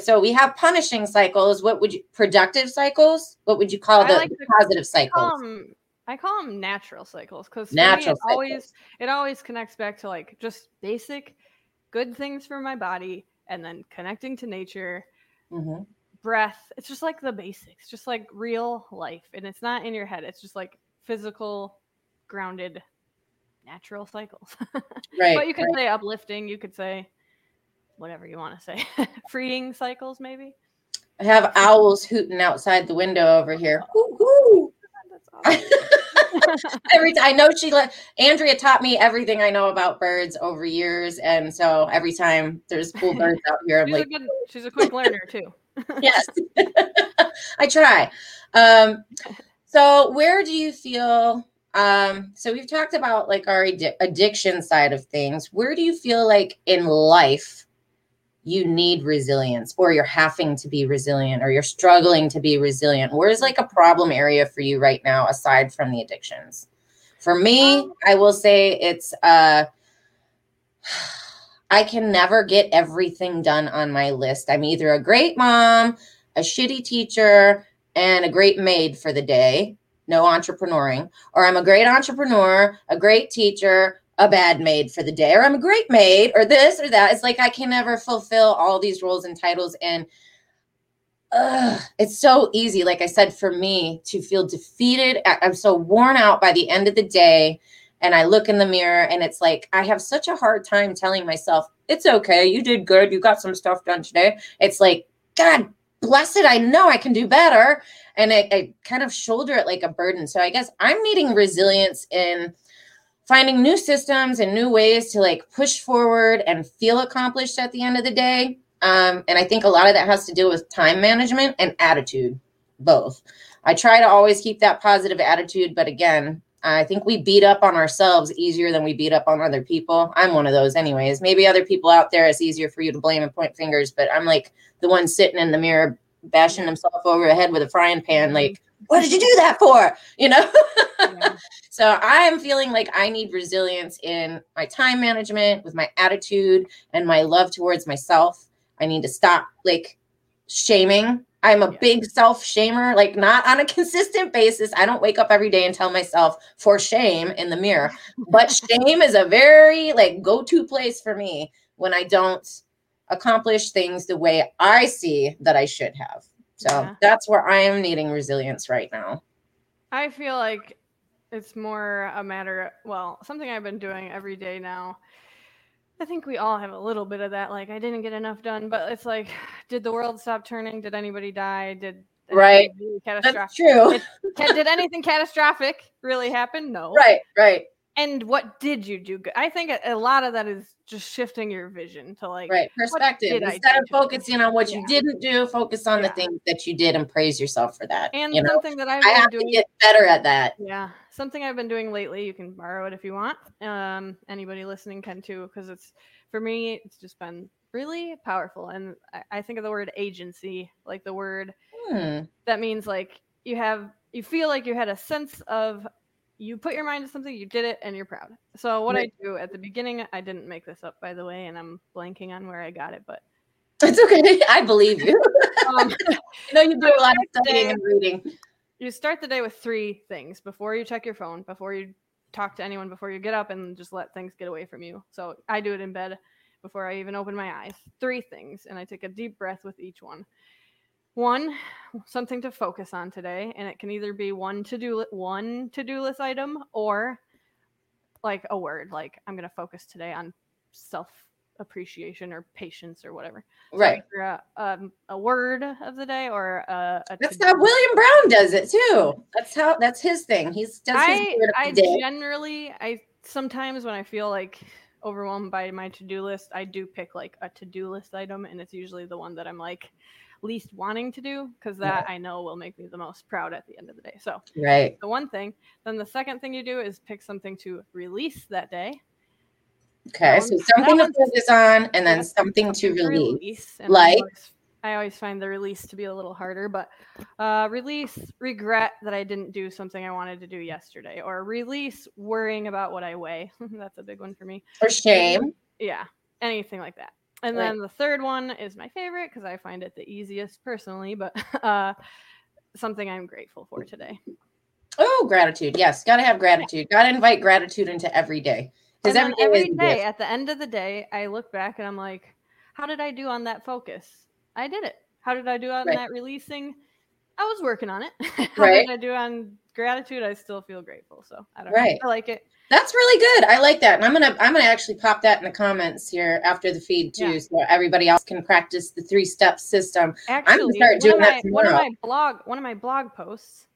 so we have punishing cycles. What would you productive cycles? What would you call the, like the positive cycles? 'em- I call them natural cycles because Natural it always it always connects back to like just basic good things for my body and then connecting to nature Mhm. breath it's just like the basics just like real life and it's not in your head it's just like physical grounded natural cycles Right. but you could right. say uplifting you could say whatever you want to say freeing cycles maybe I have owls hooting outside the window over here. Hoo, hoo. Every time I know she let Andrea taught me everything I know about birds over years, and so every time there's cool birds out here, I'm she's, like, a good, she's a quick learner too yes, I try. Um, so where do you feel? Um, so we've talked about like our addi- addiction side of things. Where do you feel like in life you need resilience, or you're having to be resilient, or you're struggling to be resilient? Where's like a problem area for you right now, aside from the addictions? For me, Um, I will say it's uh I can never get everything done on my list. I'm either a great mom, a shitty teacher, and a great maid for the day. No entrepreneuring. Or I'm a great entrepreneur, a great teacher, a bad maid for the day. Or I'm a great maid, or this or that. It's like I can never fulfill all these roles and titles. And ugh, it's so easy, like I said, for me to feel defeated. I'm so worn out by the end of the day and I look in the mirror and it's like I have such a hard time telling myself, it's okay, you did good, you got some stuff done today. It's like, God bless it, I know I can do better. And I, I kind of shoulder it like a burden. So I guess I'm needing resilience in finding new systems and new ways to like push forward and feel accomplished at the end of the day. Um, and I think a lot of that has to do with time management and attitude. both. I try to always keep that positive attitude, but again, I think we beat up on ourselves easier than we beat up on other people. I'm one of those, anyways. Maybe other people out there, it's easier for you to blame and point fingers, but I'm like the one sitting in the mirror, bashing himself over the head with a frying pan, Mm-hmm. like, what did you do that for? You know? Yeah. so I am feeling like I need resilience in my time management, with my attitude, and my love towards myself. I need to stop like shaming. I'm a Yeah. big self shamer, like not on a consistent basis. I don't wake up every day and tell myself for shame in the mirror, but shame is a very like go to place for me when I don't accomplish things the way I see that I should have. So Yeah. that's where I am needing resilience right now. I feel like it's more a matter, well, something I've been doing every day now. I think we all have a little bit of that. Like, I didn't get enough done, but it's like, did the world stop turning? Did anybody die? Did Right. really That's true. Ca- did anything catastrophic really happen? No. Right, right, And what did you do? good? I think a, a lot of that is just shifting your vision to like, right. Perspective. Instead of focusing on what you didn't do, focus on the things that you did and praise yourself for that. and you know, something that I've I been have doing. to get better at that. Yeah, something I've been doing lately. You can borrow it if you want. Um, anybody listening can too, because it's for me. It's just been really powerful, and I, I think of the word agency, like the word Hmm. that means like you have, you feel like you had a sense of, you put your mind to something, you did it, and you're proud. So what Right. I do at the beginning, I didn't make this up by the way, and I'm blanking on where I got it, but It's okay. I believe you. um, know you do a lot of studying and reading. you start the day with three things before you check your phone, before you talk to anyone, before you get up and just let things get away from you. So I do it in bed before I even open my eyes. Three things, and I take a deep breath with each one. One, something to focus on today, and it can either be one to do one to do list item or like a word, like I'm going to focus today on self appreciation or patience or whatever. So Right. A, um, a word of the day or a, a That's how William Brown does it too. That's how that's his thing. He's does I I generally I sometimes when I feel like overwhelmed by my to-do list, I do pick like a to-do list item and it's usually the one that I'm like least wanting to do because that I know will make me the most proud at the end of the day. So Right. the one thing. Then the second thing you do is pick something to release that day. Okay. That So something to focus on and then yeah, something to something release. and I Like? always, I always find the release to be a little harder, but uh, release regret that I didn't do something I wanted to do yesterday, or release worrying about what I weigh. That's a big one for me. Or shame. Yeah, anything like that. And Right. then the third one is my favorite because I find it the easiest personally, but uh, something I'm grateful for today. Oh, gratitude. Yes. Gotta have gratitude. Gotta invite gratitude into every day. Because every day every is a day, gift. at the end of the day, I look back and I'm like, how did I do on that focus? I did it. How did I do on Right. that releasing? I was working on it. how Right. did I do on gratitude? I still feel grateful. So I don't Right. know. I like it. That's really good. I like that. And I'm gonna I'm gonna actually pop that in the comments here after the feed too, Yeah. so everybody else can practice the three step system. Actually, I'm gonna start doing that my, one of my blog one of my blog posts,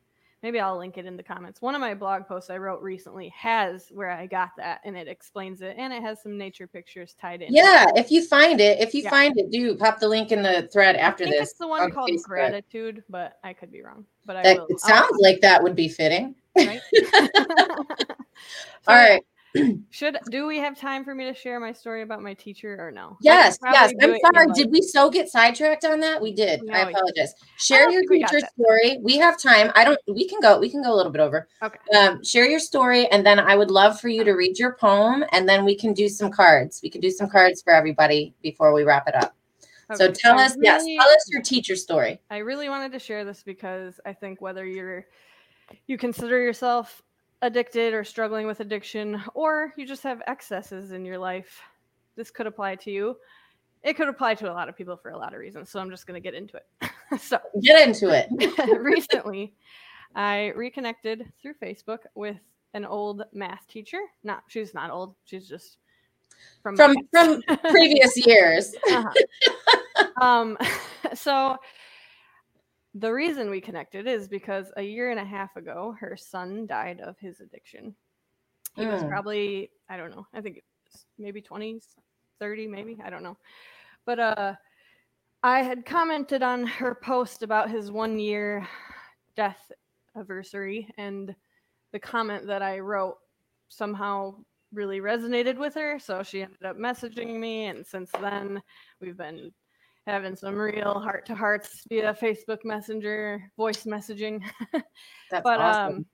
maybe I'll link it in the comments. One of my blog posts I wrote recently has where I got that and it explains it and it has some nature pictures tied in. Yeah, if you find it, if you Yeah. find it, do pop the link in the thread after I think this. it's the one on called Facebook. gratitude, but I could be wrong. But I That, will. it I'll- sounds like that would be fitting. right? So, All right. Should do we have time for me to share my story about my teacher or no? Yes, yes. I'm sorry. Did we so get sidetracked on that? We did. No, I apologize. Share your think we got teacher story. We have time. I don't. We can go. We can go a little bit over. Okay. Um, share your story, and then I would love for you to read your poem, and then we can do some cards. We can do some cards for everybody before we wrap it up. So tell I us, yes, tell us your teacher story. I really wanted to share this because I think whether you're you consider yourself addicted or struggling with addiction or you just have excesses in your life, this could apply to you. It could apply to a lot of people for a lot of reasons, so I'm just going to get into it. so, Get into it. recently I reconnected through Facebook with an old math teacher. Not she's not old, she's just from From from previous years. uh-huh. um so the reason we connected is because a year and a half ago her son died of his addiction he was Mm. probably i don't know i think maybe 20s 30 maybe i don't know but uh i had commented on her post about his one year death anniversary, and the comment that I wrote somehow really resonated with her. So she ended up messaging me, and since then we've been having some real heart to hearts via Facebook Messenger, voice messaging. That's but awesome. um,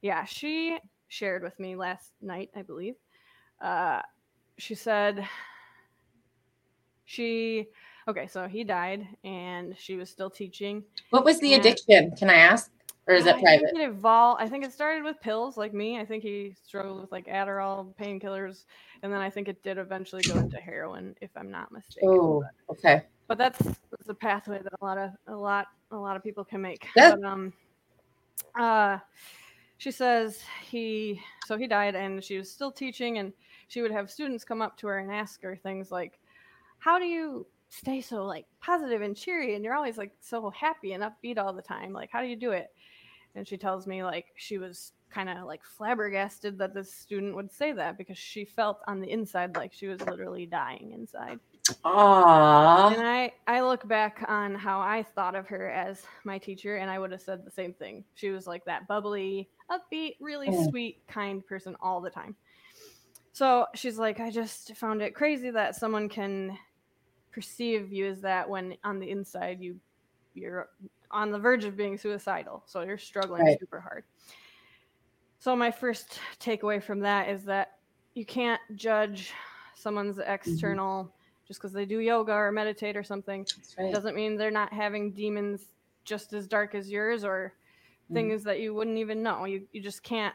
yeah, she shared with me last night, I believe. Uh, she said she okay, so he died, and she was still teaching. what was the and- addiction? Can I ask? Or is it I private? think it evolved. I think it started with pills, like me. I think he struggled with like Adderall, painkillers, and then I think it did eventually go into heroin, if I'm not mistaken. Oh, okay. But that's, that's a pathway that a lot of a lot a lot of people can make. Yeah. But, um, uh, she says he so he died, and she was still teaching, and she would have students come up to her and ask her things like, "How do you?" stay so like positive and cheery and you're always like so happy and upbeat all the time like how do you do it and she tells me like she was kind of like flabbergasted that this student would say that because she felt on the inside like she was literally dying inside Aww. and i i look back on how i thought of her as my teacher and i would have said the same thing she was like that bubbly upbeat really Mm. sweet kind person all the time so she's like i just found it crazy that someone can perceive you as that when on the inside you you're on the verge of being suicidal so you're struggling Right. super hard so my first takeaway from that is that you can't judge someone's Mm-hmm. external just because they do yoga or meditate or something right. doesn't mean they're not having demons just as dark as yours or Mhm. things that you wouldn't even know you, you just can't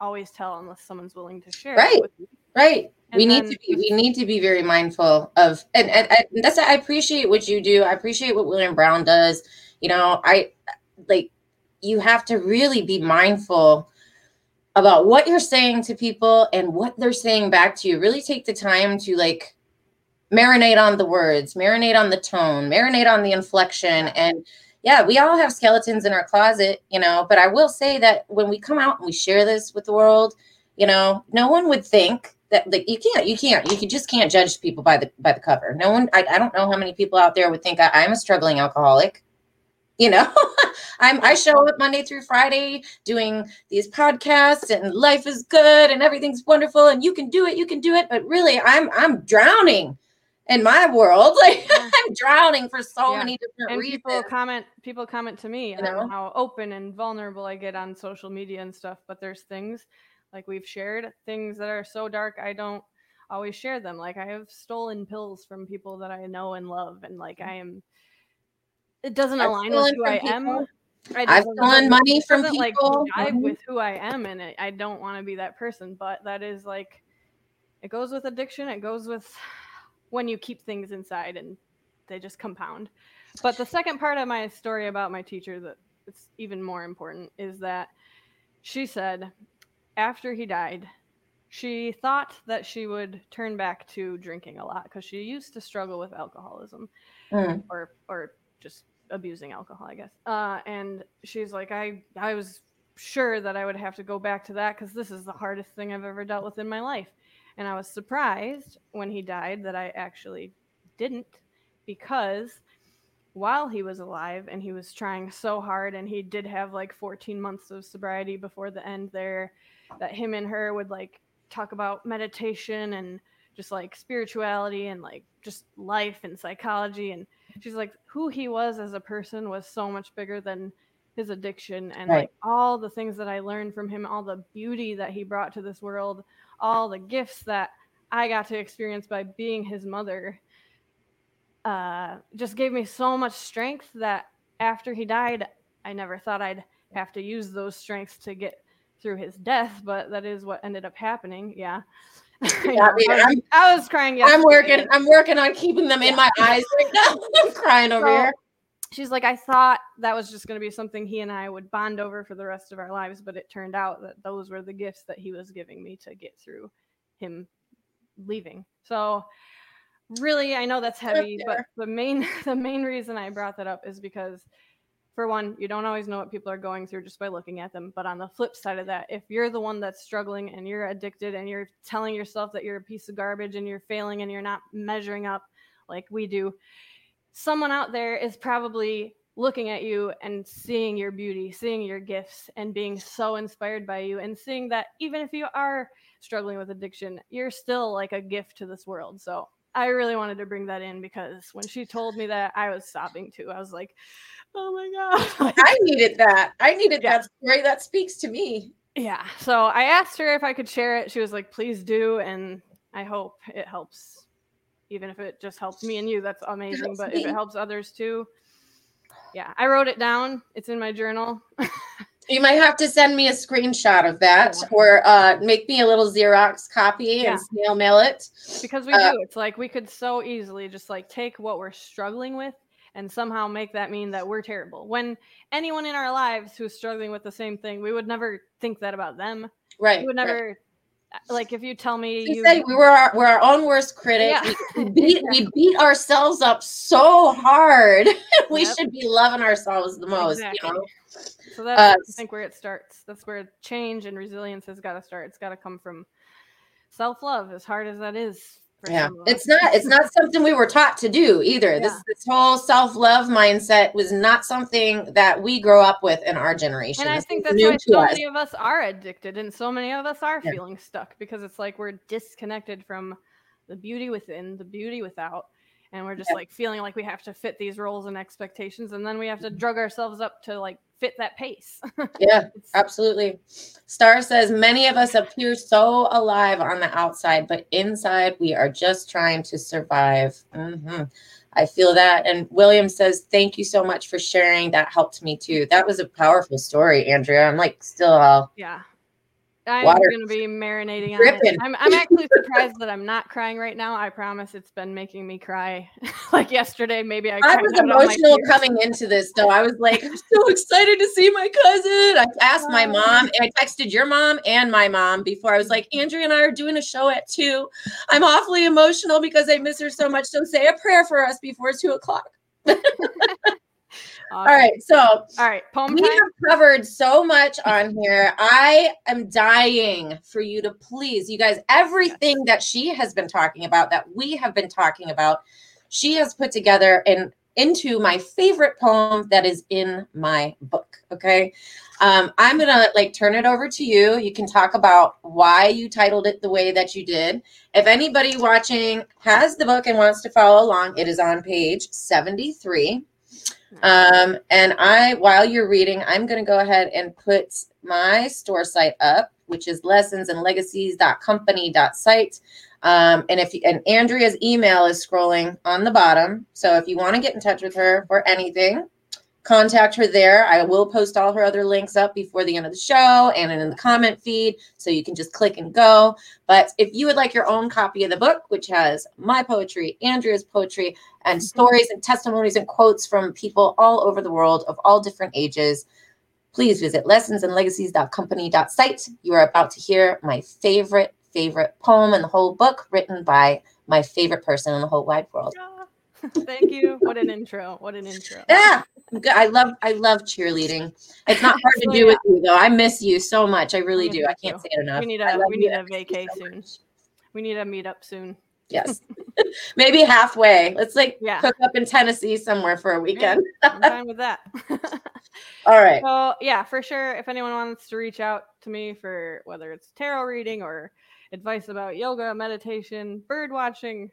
always tell unless someone's willing to share Right. it with you Right. we And need to be we need to be very mindful of and, and, and that's I appreciate what you do. I appreciate what William Brown does. You know, I like you have to really be mindful about what you're saying to people and what they're saying back to you. Really take the time to like marinate on the words, marinate on the tone, marinate on the inflection. And yeah, we all have skeletons in our closet, you know, but I will say that when we come out and we share this with the world, you know, no one would think that like you can't you can't you just can't judge people by the by the cover. No one i, I don't know how many people out there would think I, i'm a struggling alcoholic you know i'm i show up monday through friday doing these podcasts and life is good and everything's wonderful and you can do it you can do it but really i'm i'm drowning in my world like Yeah. i'm drowning for so Yeah. many different and reasons people comment people comment to me You know? on how open and vulnerable i get on social media and stuff but there's things like we've shared things that are so dark i don't always share them like i have stolen pills from people that i know and love and like mm-hmm. i am it doesn't I've align with who i people. am i've doesn't- stolen money from doesn't like people jive Mhm. with who I am, and it, I don't want to be that person. But that is like, it goes with addiction. It goes with when you keep things inside and they just compound. But the second part of my story about my teacher that it's even more important is that she said after he died, she thought that she would turn back to drinking a lot because she used to struggle with alcoholism Mm. or or just abusing alcohol, I guess. Uh, and she's like, I I was sure that I would have to go back to that because this is the hardest thing I've ever dealt with in my life. And I was surprised when he died that I actually didn't because while he was alive and he was trying so hard and he did have like 14 months of sobriety before the end there that him and her would like talk about meditation and just like spirituality and like just life and psychology and she's like who he was as a person was so much bigger than his addiction and Right. like all the things that I learned from him all the beauty that he brought to this world all the gifts that I got to experience by being his mother uh just gave me so much strength that after he died I never thought I'd have to use those strengths to get through his death but that is what ended up happening yeah I. I mean, I was, I'm- was crying yesterday. I'm working. I'm working on keeping them in my eyes right now. I'm crying over So, here. she's like, I thought that was just going to be something he and I would bond over for the rest of our lives, but it turned out that those were the gifts that he was giving me to get through him leaving. So, really, I know that's heavy, but the main the main reason I brought that up is because for one, you don't always know what people are going through just by looking at them. But on the flip side of that, if you're the one that's struggling and you're addicted and you're telling yourself that you're a piece of garbage and you're failing and you're not measuring up like we do, someone out there is probably looking at you and seeing your beauty, seeing your gifts, and being so inspired by you, and seeing that even if you are struggling with addiction, you're still like a gift to this world. So I really wanted to bring that in because when she told me that, I was sobbing too. I was like, oh my God. I needed that. I needed yeah. that story. That speaks to me. Yeah. So I asked her if I could share it. She was like, please do. And I hope it helps. Even if it just helps me and you, that's amazing. But me. if it helps others too, yeah, I wrote it down. It's in my journal. You might have to send me a screenshot of that or uh, make me a little Xerox copy yeah. and snail mail it. Because we uh, do. It's like we could so easily just like take what we're struggling with and somehow make that mean that we're terrible. When anyone in our lives who's struggling with the same thing, we would never think that about them. Right. We would never right like if you tell me you, say we were our, we're our own worst critic yeah. we, beat, we beat ourselves up so hard we yep. should be loving ourselves the most exactly. you know so that's uh, I think where it starts. That's where change and resilience has got to start. It's got to come from self love, as hard as that is. Yeah, it's not. It's not something we were taught to do either. Yeah. This this whole self love mindset was not something that we grow up with in our generation. And this I think that's why so us. many of us are addicted, and so many of us are yeah. feeling stuck because it's like we're disconnected from the beauty within, the beauty without and we're just yeah. like feeling like we have to fit these roles and expectations and then we have to drug ourselves up to like fit that pace. Yeah absolutely. Star says many of us appear so alive on the outside but inside we are just trying to survive. Mm-hmm. i feel that. And william says thank you so much for sharing. That helped me too. That was a powerful story andrea. I'm like still all yeah I'm going to be marinating on it. I'm, I'm actually surprised that I'm not crying right now. I promise it's been making me cry. like yesterday, maybe I. I was emotional coming into this, though. I was like, I'm so excited to see my cousin. I asked my ah. mom, and I texted your mom and my mom before. I was like, Andrea and I are doing a show at two. I'm awfully emotional because I miss her so much. So say a prayer for us before two o'clock. All right. So, all right. Poem we time? have covered so much on here. I am dying for you to please, you guys, everything that she has been talking about, that we have been talking about, she has put together and into my favorite poem that is in my book. Okay. Um, I'm gonna like turn it over to you. You can talk about why you titled it the way that you did. If anybody watching has the book and wants to follow along, it is on page 73. Um, and I, while you're reading, I'm going to go ahead and put my store site up, which is lessons and legacies.company.site. Um, and if and Andrea's email is scrolling on the bottom. So if you want to get in touch with her for anything, contact her there. I will post all her other links up before the end of the show and in the comment feed so you can just click and go. But if you would like your own copy of the book, which has my poetry, Andrea's poetry, and mm-hmm. stories and testimonies and quotes from people all over the world of all different ages, please visit lessonsandlegacies.company.site. You are about to hear my favorite, favorite poem in the whole book written by my favorite person in the whole wide world. Thank you. What an intro. What an intro. Yeah. I love I love cheerleading. It's not hard to do yeah. with you though. I miss you so much. I really do. I can't say it enough. We need a we need a vacay so soon. We need a meet up soon. Yes. Maybe halfway. Let's like yeah. cook up in Tennessee somewhere for a weekend. Yeah, I'm fine with that. All right. So yeah, for sure. If anyone wants to reach out to me for whether it's tarot reading or advice about yoga, meditation, bird watching,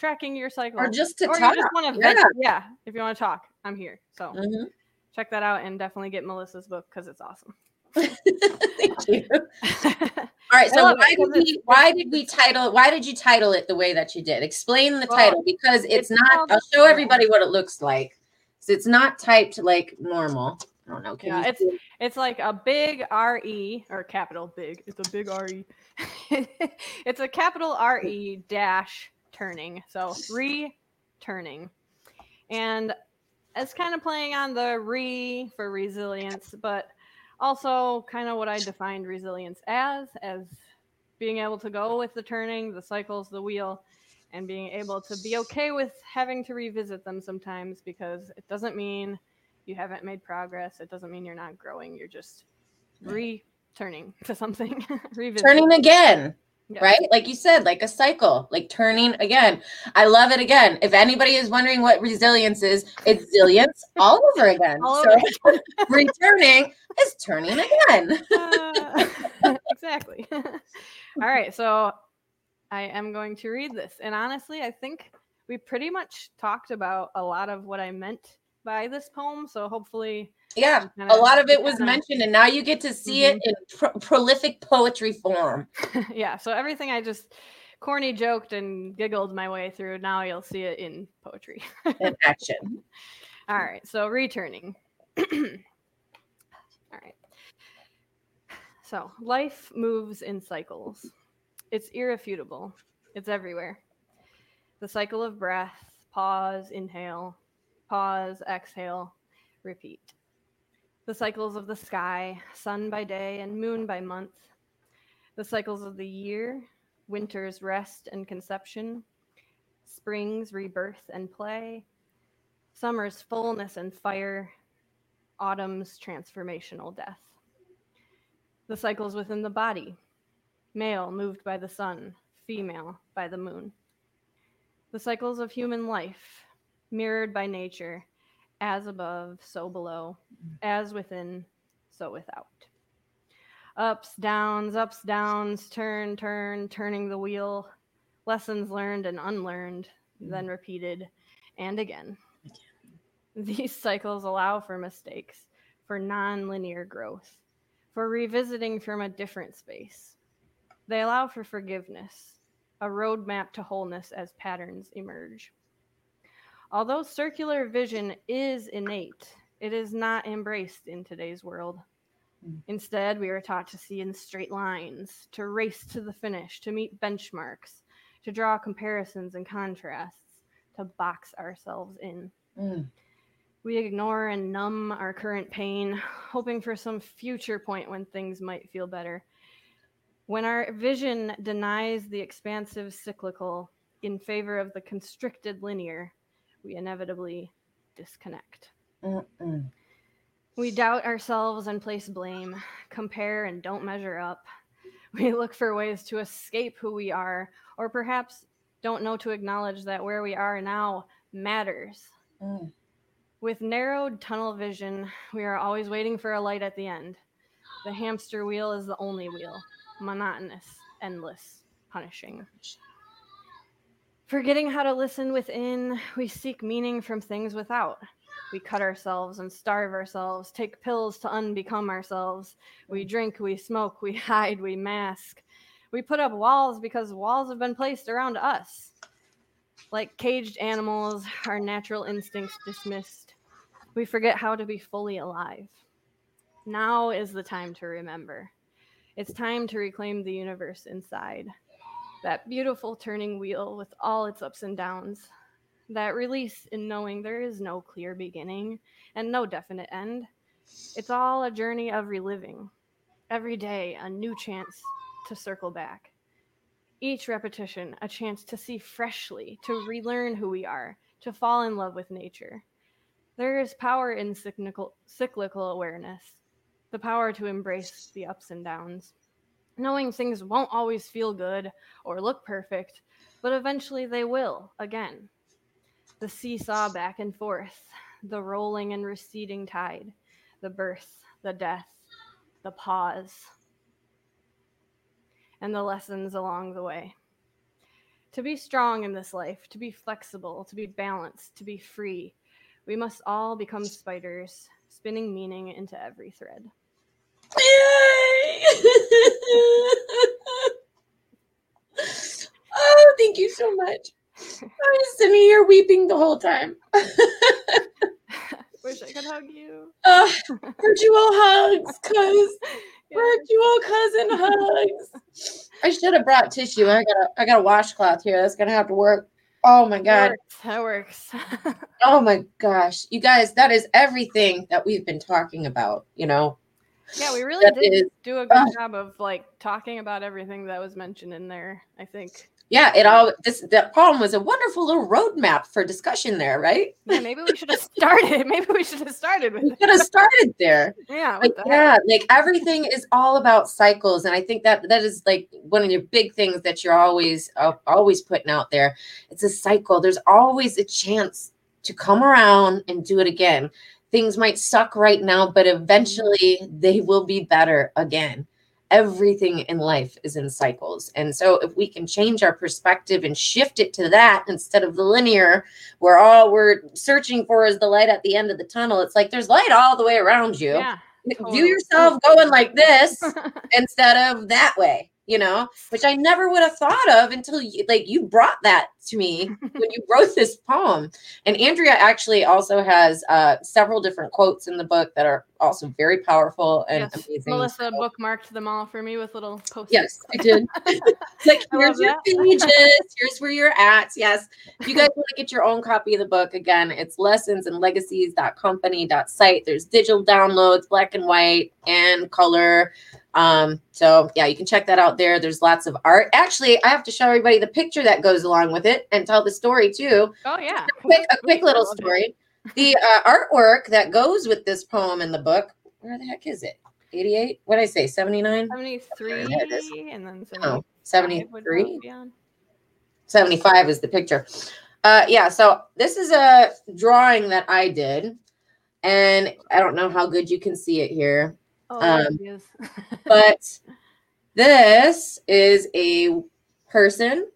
tracking your cycle, or just to or talk. You just want to yeah. vent, yeah. If you want to talk, I'm here. So mm-hmm. check that out and definitely get Melissa's book because it's awesome. Thank you. All right. So why did we why did we title why did you title it the way that you did? Explain the well, title because it's, it's not. I'll show everybody what it looks like. So it's not typed like normal. I don't know. Can yeah, it's it's like a big R E or capital big. It's a big R E. it's a capital R E dash turning. So returning. And it's kind of playing on the re for resilience, but also kind of what I defined resilience as, as being able to go with the turning, the cycles, the wheel, and being able to be okay with having to revisit them sometimes because it doesn't mean you haven't made progress. It doesn't mean you're not growing. You're just returning to something. Turning again Yes. right? Like you said, like a cycle, like turning again. I love it again. If anybody is wondering what resilience is, it's resilience all over again. All so over returning is turning again. Uh, exactly. All right, so I am going to read this. And honestly, I think we pretty much talked about a lot of what I meant by this poem. So hopefully, Yeah, a lot of it was kinda- mentioned, and now you get to see it mm-hmm. in pro- prolific poetry form. yeah, so everything I just corny joked and giggled my way through, now you'll see it in poetry. in action. All right, so returning. All right. So life moves in cycles. It's irrefutable. It's everywhere. The cycle of breath, pause, inhale, pause, exhale, repeat. The cycles of the sky, sun by day and moon by month. The cycles of the year, winter's rest and conception, spring's rebirth and play, summer's fullness and fire, autumn's transformational death. The cycles within the body male moved by the sun, female by the moon. The cycles of human life, mirrored by nature, as above, so below, as within, so without. Ups, downs, ups, downs, turn, turn, turning the wheel, lessons learned and unlearned, mm-hmm. then repeated, and again. These cycles allow for mistakes, for non-linear growth, for revisiting from a different space. They allow for forgiveness, a roadmap to wholeness as patterns emerge. Although circular vision is innate, it is not embraced in today's world. Mm. Instead, we are taught to see in straight lines, to race to the finish, to meet benchmarks, to draw comparisons and contrasts, to box ourselves in. Mm. We ignore and numb our current pain, hoping for some future point when things might feel better. When our vision denies the expansive cyclical in favor of the constricted linear, we inevitably disconnect. We doubt ourselves and place blame, compare and don't measure up. We look for ways to escape who we are, or perhaps don't know to acknowledge that where we are now matters. Mm. With narrowed tunnel vision, we are always waiting for a light at the end. The hamster wheel is the only wheel, monotonous, endless, punishing. Forgetting how to listen within, we seek meaning from things without. We cut ourselves and starve ourselves, take pills to unbecome ourselves. We drink, we smoke, we hide, we mask. We put up walls because walls have been placed around us. Like caged animals, our natural instincts dismissed. We forget how to be fully alive. Now is the time to remember. It's time to reclaim the universe inside. That beautiful turning wheel with all its ups and downs. That release in knowing there is no clear beginning and no definite end. It's all a journey of reliving. Every day, a new chance to circle back. Each repetition, a chance to see freshly, to relearn who we are, to fall in love with nature. There is power in cyclical, cyclical awareness, the power to embrace the ups and downs. Knowing things won't always feel good or look perfect, but eventually they will again. The seesaw back and forth, the rolling and receding tide, the birth, the death, the pause, and the lessons along the way. To be strong in this life, to be flexible, to be balanced, to be free, we must all become spiders, spinning meaning into every thread. Oh, thank you so much. I was sitting here weeping the whole time. Wish I could hug you. Uh, virtual hugs, cuz Yeah. virtual cousin hugs. I should have brought tissue. I got a I got a washcloth here. That's gonna have to work. Oh my god. That works. That works. Oh my gosh. You guys, that is everything that we've been talking about, you know. Yeah, we really did is- do a good Ugh. job of like talking about everything that was mentioned in there. I think. Yeah, it all this that poem was a wonderful little roadmap for discussion there, right? Yeah, maybe we should have started. Maybe we should have started with We it. could have started there. Yeah, Like, the yeah, like everything is all about cycles, and I think that that is like one of your big things that you're always uh, always putting out there. It's a cycle. There's always a chance to come around and do it again. Things might suck right now, but eventually they will be better again. Everything in life is in cycles. And so if we can change our perspective and shift it to that instead of the linear, where all we're searching for is the light at the end of the tunnel, it's like there's light all the way around you Yeah. view yourself going like this instead of that way you know which i never would have thought of until you like you brought that to me when you wrote this poem and andrea actually also has uh several different quotes in the book that are also very powerful and Yes, amazing Melissa So- bookmarked them all for me with little post Yes, I did. Like I here's your pages. Here's where you're at. Yes. If you guys want to get your own copy of the book, again, it's lessons and legacies.company.site. There's digital downloads, black and white and color. Um, so yeah, you can check that out there. There's lots of art. Actually, I have to show everybody the picture that goes along with it and tell the story too Oh yeah. quick a quick little I love it. story. The uh, artwork that goes with this poem in the book. Where the heck is it? 88? What did I say? 79? 73 There and then Oh, 73. 73? 75 is the picture. Uh, yeah, so this is a drawing that I did, and I don't know how good you can see it here, Oh, Um, but this is a person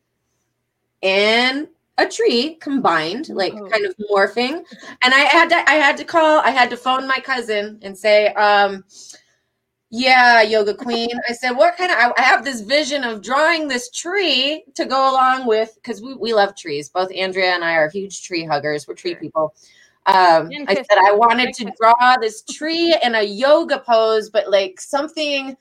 and a tree combined, like Oh. kind of morphing. And I had to, I had to call, I had to phone my cousin and say, um, yeah, yoga queen. I said, what kind of, I, I have this vision of drawing this tree to go along with, because we, we love trees. Both Andrea and I are huge tree huggers. We're tree people. Um, I said I wanted to draw this tree in a yoga pose, but like something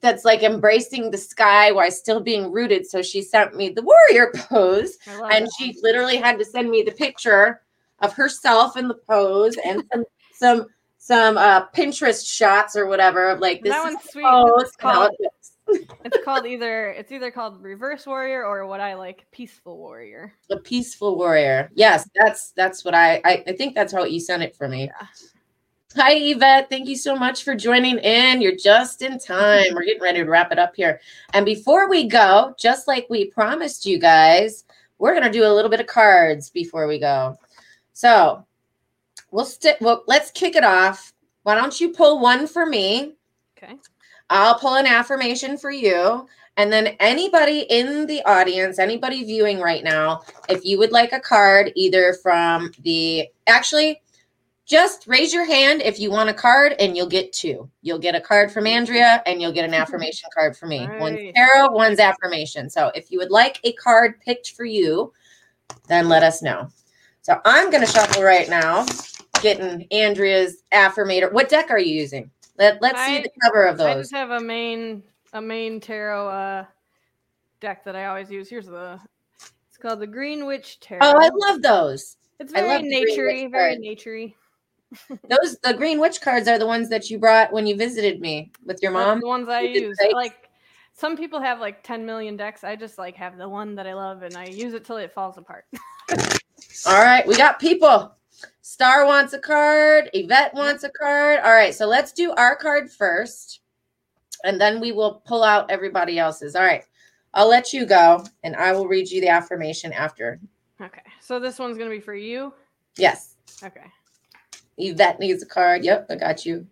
that's like embracing the sky while still being rooted. So she sent me the warrior pose and she literally had to send me the picture of herself in the pose and some some some uh Pinterest shots or whatever of like this that one's the sweet. pose It's called, it's called either it's either called reverse warrior or what I like peaceful warrior. a peaceful warrior. Yes, that's that's what I I, I think that's how you sent it for me. Yeah. Hi Yvette, thank you so much for joining in. You're just in time. We're getting ready to wrap it up here. And before we go, just like we promised you guys, we're gonna do a little bit of cards before we go. So we'll stick well, let's kick it off. Why don't you pull one for me? Okay. I'll pull an affirmation for you. And then anybody in the audience, anybody viewing right now, if you would like a card, either from the actually, just raise your hand if you want a card and you'll get two. You'll get a card from Andrea and you'll get an affirmation card for me. One's tarot, one's affirmation. So if you would like a card picked for you, then let us know. So I'm going to shuffle right now, getting Andrea's affirmator. What deck are you using? Let, let's see the cover of those. I just have a main a main tarot uh deck that I always use. Here's the it's called the Green Witch Tarot. Oh, I love those. it's very naturey, very naturey. Those the green witch cards are the ones that you brought when you visited me with your That's mom. the ones I You use. Like some people have like 10 million decks. I just like have the one that I love and I use it till it falls apart. All right, we got people. Star wants a card. Yvette wants a card. All right, so let's do our card first, and then we will pull out everybody else's. All right, I'll let you go, and I will read you the affirmation after. Okay. So this one's going to be for you. Yes, Okay. Yvette needs a card. Yep, I got you.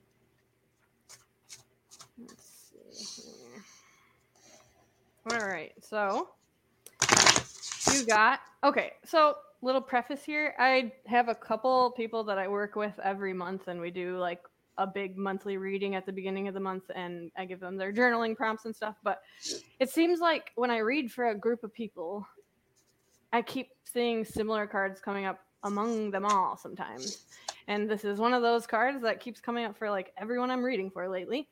All right. So you got okay. So little preface here. I have a couple people that I work with every month, and we do like a big monthly reading at the beginning of the month, and I give them their journaling prompts and stuff. But it seems like when I read for a group of people, I keep seeing similar cards coming up among them all sometimes. And this is one of those cards that keeps coming up for like everyone I'm reading for lately.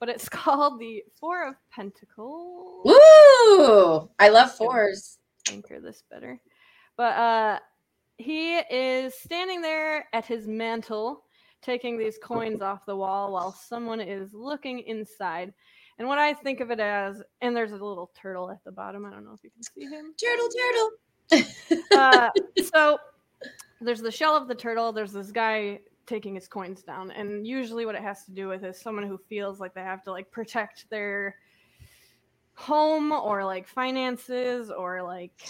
But it's called the Four of Pentacles. Woo! I love fours. Anchor this better. But uh he is standing there at his mantle taking these coins off the wall while someone is looking inside. And what I think of it as, and there's a little turtle at the bottom. I don't know if you can see him. Turtle, turtle. uh, so there's the shell of the turtle. There's this guy taking his coins down, and usually what it has to do with is someone who feels like they have to like protect their home or like finances or like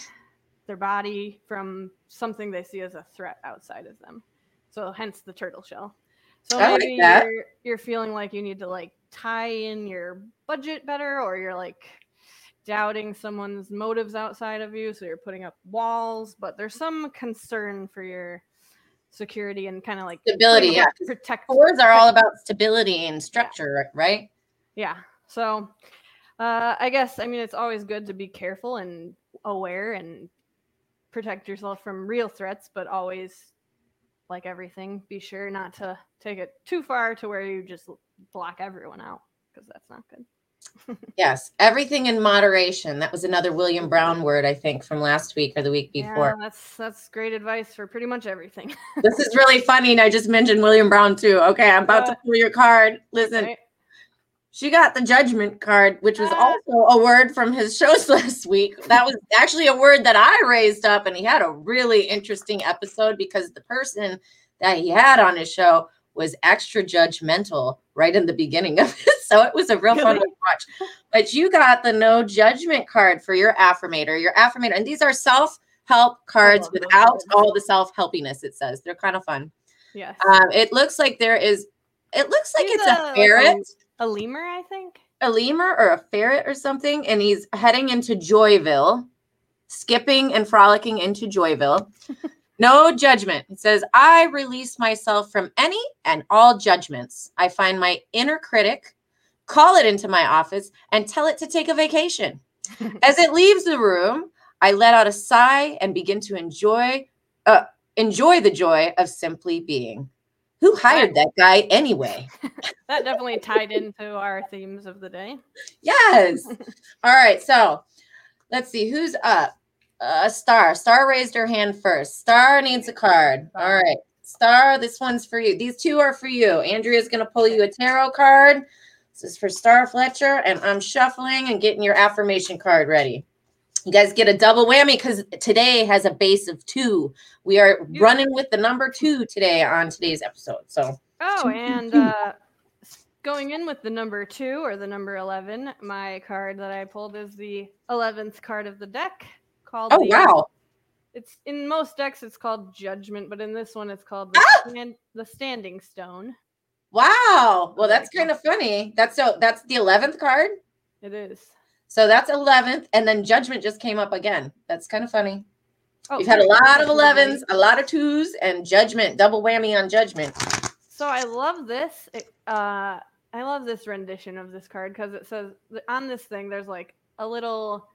their body from something they see as a threat outside of them. So hence the turtle shell. So I maybe that. you're you're feeling like you need to like tie in your budget better or you're like doubting someone's motives outside of you so you're putting up walls but there's some concern for your security and kind of like Stability, yeah, protect Fours are all about stability and structure, right? yeah. So uh, I guess I mean it's always good to be careful and aware and protect yourself from real threats, but always like everything, be sure not to take it too far to where you just block everyone out because that's not good. Yes. Everything in moderation. That was another William Brown word, I think, from last week or the week before. Yeah, that's that's great advice for pretty much everything. this is really funny. And I just mentioned William Brown too. Okay, I'm about to Uh, pull your card. Listen, Right? she got the judgment card, which was Ah. also a word from his shows last week. That was actually a word that I raised up, and he had a really interesting episode because the person that he had on his show was extra judgmental right in the beginning of it. So it was a real fun Really? to watch. But you got the no judgment card for your affirmator. Your affirmator, and these are self help cards those without cards. all the self helpiness. It says they're kind of fun. Yeah. Um, it looks like there is. It looks like He's it's a- a like a- ferret a lemur, I think. a lemur or a ferret or something, and he's heading into Joyville, skipping and frolicking into Joyville. No judgment. It says, I release myself from any and all judgments. I find my inner critic, call it into my office, and tell it to take a vacation. As it leaves the room, I let out a sigh and begin to enjoy uh, enjoy the joy of simply being. Who hired that guy anyway? That definitely tied into our themes of the day. Yes. All right. So let's see who's up. Uh, Star. Star raised her hand first. Star needs a card. All right. Star, this one's for you. These two are for you. Andrea's going to pull you a tarot card. This is for Star Fletcher, and I'm shuffling and getting your affirmation card ready. You guys get a double whammy because today has a base of two. We are running with the number two today on today's episode. So Oh, and uh, going in with the number two or the number 11, my card that I pulled is the 11th card of the deck called. Oh the, wow. It's in most decks, it's called Judgment, but in this one, it's called the, Ah! stand, the Standing Stone. Wow. Well, that's kind of funny. That's so that's the 11th card. It is. So that's 11th. And then judgment just came up again. That's kind of funny. Oh, We've had a lot of 11s, a lot of twos, and judgment, double whammy on judgment. So I love this. It, uh, I love this rendition of this card because it says on this thing there's like a little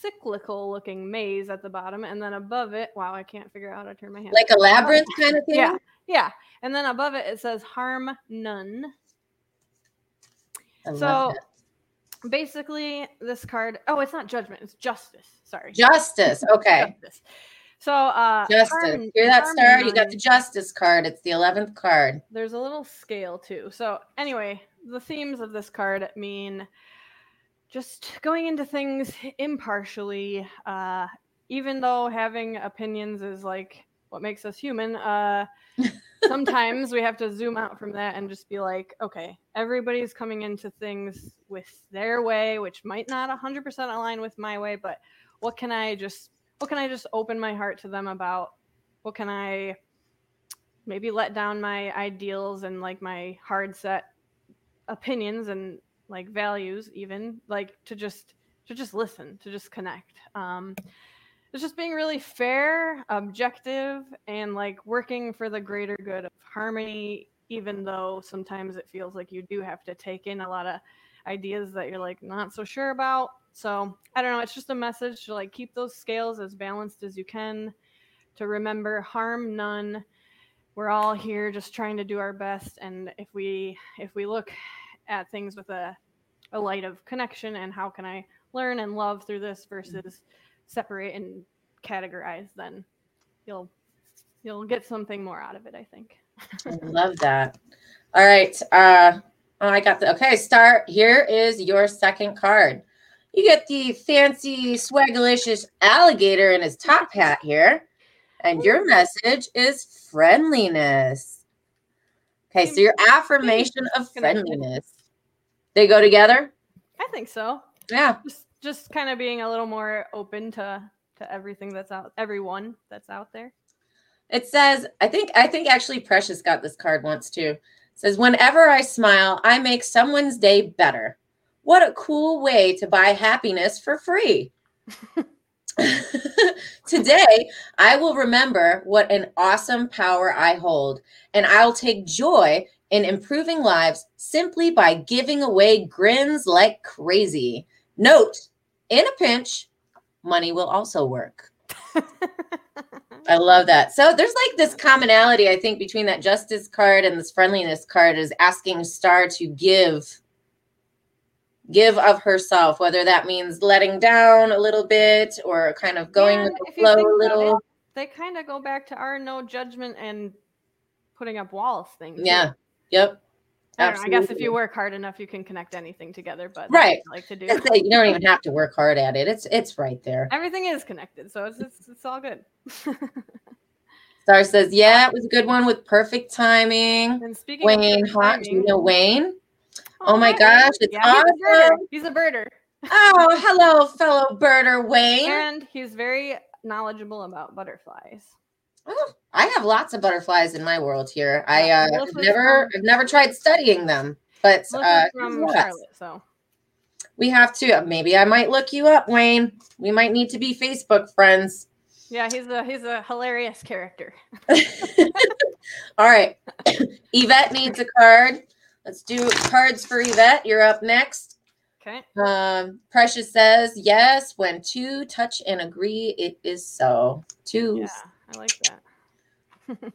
cyclical looking maze at the bottom, and then above it, wow, I can't figure out how to turn my hand. Like a labyrinth kind of thing. Yeah, yeah, and then above it it says harm none. I So basically, this card. Oh, it's not judgment. It's justice. Sorry. justice. Okay. Justice. So uh, Justice. harm- Hear that, Star? You got the justice card. It's the 11th card. there's a little scale too. So anyway, the themes of this card mean just going into things impartially. Uh, even though having opinions is like what makes us human, uh, sometimes we have to zoom out from that and just be like, okay, everybody's coming into things with their way, which might not 100% align with my way, but what can I just what can I just open my heart to them about? What can I maybe let down my ideals and like my hard set opinions and like values even like to just to just listen to just connect. Um it's just being really fair objective and like working for the greater good of harmony even though sometimes it feels like you do have to take in a lot of ideas that you're like not so sure about. So i don't know it's just a message to like keep those scales as balanced as you can to remember harm none. We're all here just trying to do our best and if we if we look at things with a, a light of connection and how can i learn and love through this versus separate and categorize then you'll you'll get something more out of it i think I love that. All right. Uh, Oh, I got the okay. Star. Here is your second card. You get the fancy, swagalicious alligator in his top hat here. And your message is friendliness. Okay, so your affirmation of friendliness. They go together? I think so. Yeah. Just just kind of being a little more open to to everything that's out everyone that's out there. It says, I think I think actually Precious got this card once too. It says, whenever I smile, I make someone's day better. What a cool way to buy happiness for free. Today, I will remember what an awesome power I hold, and I'll take joy in improving lives simply by giving away grins like crazy. Note, in a pinch, money will also work. I love that. So there's like this commonality, I think, between that justice card and this friendliness card is asking Star to give give of herself, whether that means letting down a little bit or kind of going Yeah, with the flow a little. it, they kind of go back to our no judgment and putting up walls thing. too. Yep. I, know, I guess if you work hard enough, you can connect anything together. But Right. like to do. It. You don't even have to work hard at it. It's it's right there. Everything is connected, so it's it's, it's all good. Star says, "Yeah, it was a good one with perfect timing." and speaking Wayne, hot. Do you know Wayne? Oh, oh my hi, gosh, it's yeah, he's a birder. He's a birder, Oh, hello, fellow birder Wayne. and he's very knowledgeable about butterflies. Oh, I have lots of butterflies in my world here. I uh, I've never I've never tried studying them, but uh, from Charlotte, so we have to. Maybe I might look you up, Wayne. We might need to be Facebook friends. yeah, he's a he's a hilarious character. All right, Yvette needs a card. Let's do cards for Yvette. You're up next. Okay, Um, Precious says, yes, when two touch and agree, it is so. Two. yeah, I like that.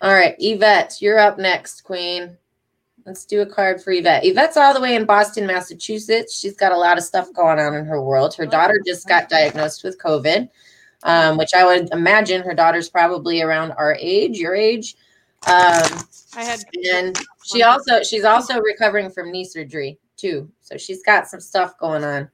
All right, Yvette, you're up next, Queen. Let's do a card for Yvette. Yvette's all the way in Boston, Massachusetts. She's got a lot of stuff going on in her world. Her daughter just got diagnosed with COVID, um, which I would imagine her daughter's probably around our age, your age. Um, I had and she also she's also recovering from knee surgery too. So she's got some stuff going on.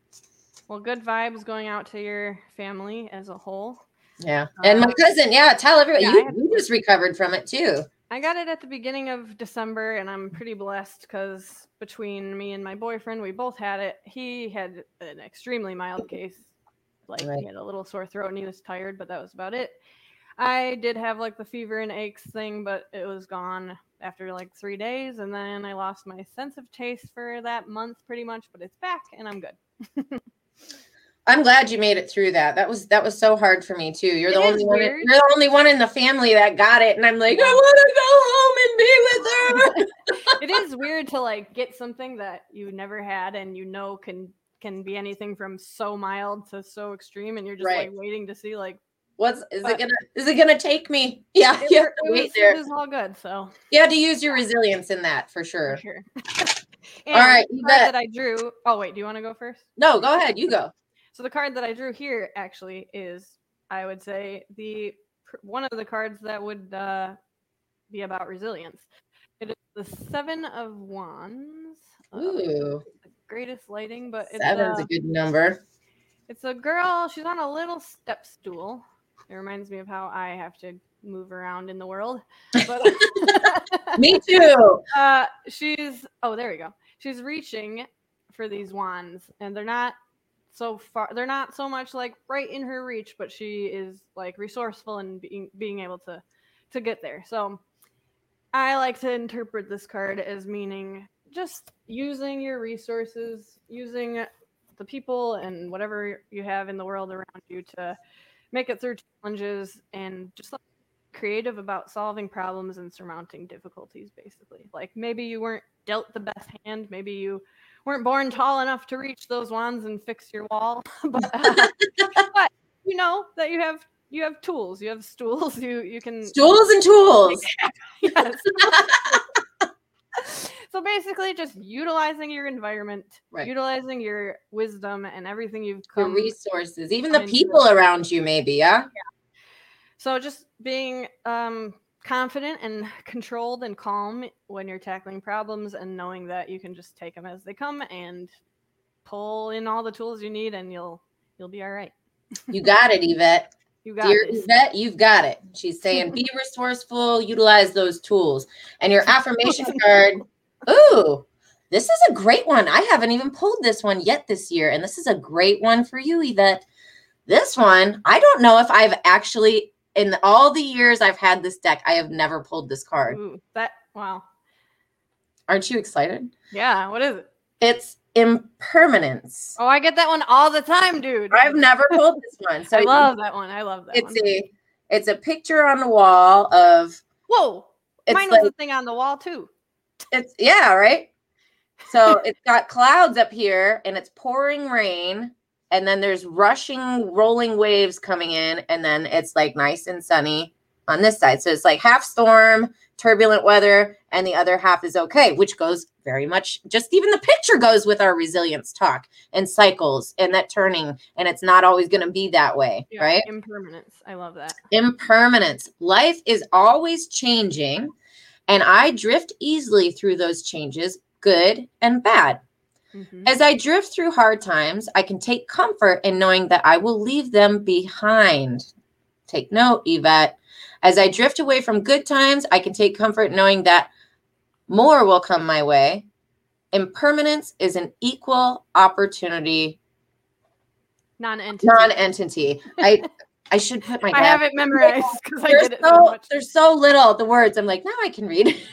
well, good vibes going out to your family as a whole. Yeah. And my Uh, cousin, yeah, tell everybody yeah, you, had- you just recovered from it too. I got it at the beginning of December, and I'm pretty blessed because between me and my boyfriend, we both had it. He had an extremely mild case, like Right. he had a little sore throat and he was tired, but that was about it. I did have like the fever and aches thing, but it was gone after like three days, and then I lost my sense of taste for that month, pretty much. But it's back, and I'm good. I'm glad you made it through that. That was that was so hard for me too. You're the It is only one. You're the only one in the family that got it, and I'm like, I want to go home and be with her. it is weird to like get something that you never had and you know can can be anything from so mild to so extreme, and you're just Right. like waiting to see like What's is it gonna is it gonna take me? Yeah, it, you wor- have to it wait was, there. it was all good. So You had to use your resilience in that for sure. for sure. All right, Yvette. that I drew. Oh wait, do you want to go first? No, go ahead. You go. So the card that I drew here actually is, I would say, the one of the cards that would uh, be about resilience. It is the Seven of Wands. Uh, Ooh, the greatest lighting, but it's seven's uh, a good number. It's a girl. She's on a little step stool. It reminds me of how I have to move around in the world. But Me too. uh, she's oh, there we go. She's reaching for these wands, and they're not so far. They're not so much like right in her reach, but she is like resourceful and being being able to to get there. So I like to interpret this card as meaning just using your resources, using the people and whatever you have in the world around you to make it through challenges and just like creative about solving problems and surmounting difficulties basically like maybe you weren't dealt the best hand maybe you weren't born tall enough to reach those wands and fix your wall but, uh, but you know that you have you have tools you have stools you you can Stools and tools. yes. so basically just utilizing your environment Right. utilizing your wisdom and everything you've Your come resources, even the people around you, maybe. Yeah. so just being um confident and controlled and calm when you're tackling problems and knowing that you can just take them as they come and pull in all the tools you need and you'll you'll be all right. You got it, Yvette. You got Dear this. Yvette, you've got it. She's saying be resourceful, utilize those tools. And your affirmation card, ooh, this is a great one. I haven't even pulled this one yet this year. And this is a great one for you, Yvette. This one, I don't know if I've actually, in all the years I've had this deck, I have never pulled this card. Ooh, that wow. Aren't you excited? Yeah, what is it? It's impermanence. Oh, I get that one all the time, dude. I've never pulled this one. So I love that one. I love that it's one. a it's a picture on the wall of Whoa. Mine like was a thing on the wall too. it's yeah, right? So it's got clouds up here and it's pouring rain and then there's rushing rolling waves coming in and then it's like nice and sunny on this side. So it's like half storm, turbulent weather and the other half is okay, which goes very much just even the picture goes with our resilience talk and cycles and that turning and it's not always going to be that way, Yeah, right? Impermanence. I love that. impermanence. Life is always changing, and I drift easily through those changes, good and bad. Mhm. As I drift through hard times, I can take comfort in knowing that I will leave them behind. Take note, Yvette. As I drift away from good times, I can take comfort knowing that more will come my way. Impermanence is an equal opportunity Non-entity. non-entity. I I should put my I have it memorized because I get it so so there's so little the words. I'm like, now I can read.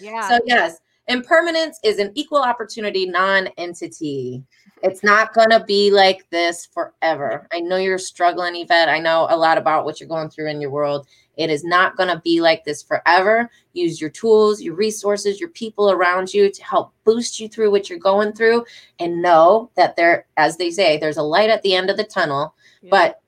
Yeah. so yes, impermanence is an equal opportunity non-entity. It's not gonna be like this forever. I know you're struggling, Yvette. I know a lot about what you're going through in your world. It is not gonna be like this forever. Use your tools, your resources, your people around you to help boost you through what you're going through, and know that there, as they say, there's a light at the end of the tunnel. Yeah. But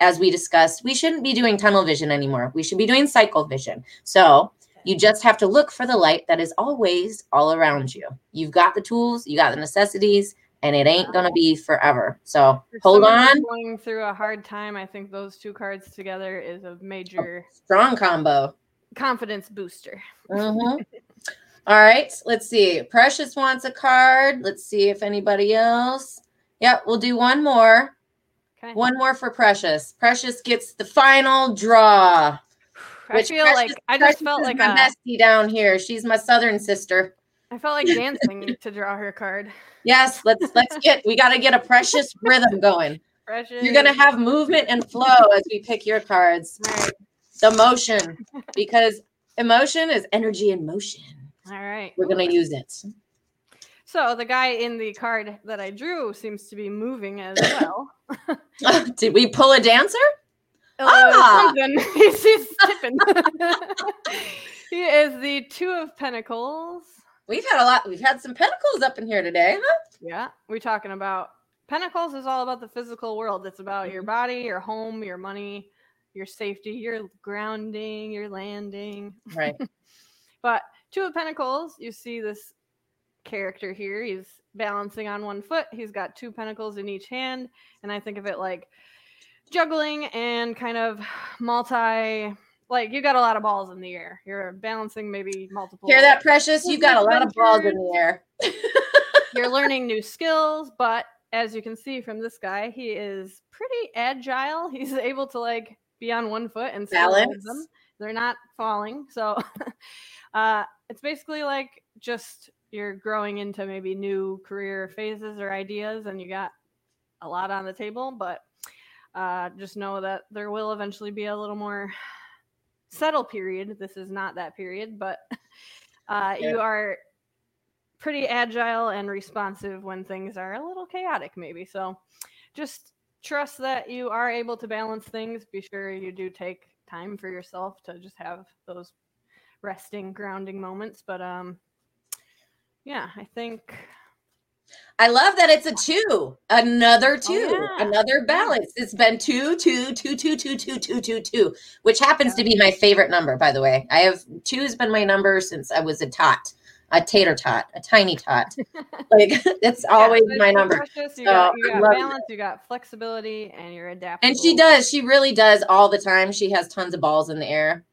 as we discussed, we shouldn't be doing tunnel vision anymore. We should be doing cycle vision. So you just have to look for the light that is always all around you. You've got the tools, you got the necessities, and it ain't going to be forever. So For hold on. Going through a hard time, I think those two cards together is a major Strong combo. confidence booster. Mhm. All right, let's see. Precious wants a card. Let's see if anybody else. Yep, we'll do one more. Okay. One more for Precious. Precious gets the final draw. I feel Precious- like I just Precious felt like my a, bestie down here. She's my southern sister. I felt like dancing to draw her card. Yes, let's let's get we got to get a precious rhythm going. Precious. You're gonna have movement and flow as we pick your cards. Right. The motion, because emotion is energy in motion. All right. We're gonna use it. So the guy in the card that I drew seems to be moving as well. Did we pull a dancer? Uh, Ah! something. he's, he's tipping. he is the two of pentacles. We've had a lot. We've had some pentacles up in here today, huh? Yeah, we're talking about pentacles is all about the physical world. It's about your body, your home, your money, your safety, your grounding, your landing. Right. But two of pentacles, you see this character here. He's balancing on one foot. He's got two pentacles in each hand, and I think of it like juggling and kind of multi like you got a lot of balls in the air. You're balancing maybe multiple Hear that, precious? You got a lot of balls in the air. you're learning new skills, but as you can see from this guy, he is pretty agile. He's able to like be on one foot and Balance. them. They're not falling. So uh it's basically like just you're growing into maybe new career phases or ideas and you got a lot on the table, but uh just know that there will eventually be a little more settle period. This is not that period, but uh Yeah. you are pretty agile and responsive when things are a little chaotic, maybe. So just trust that you are able to balance things. Be sure you do take time for yourself to just have those resting, grounding moments. But um, yeah, I think I love that it's a two. Another oh, two. Oh, yeah. Another balance. It's been two, two, two, two, two, two, two, two, two, which happens to be my favorite number, by the way. I have two has been my number since I was a tot, a tater tot, a tiny tot. like it's yeah, always but my number. precious, You So, got, you got balance, you got flexibility, and you're adaptable. And she does. She really does all the time. She has tons of balls in the air.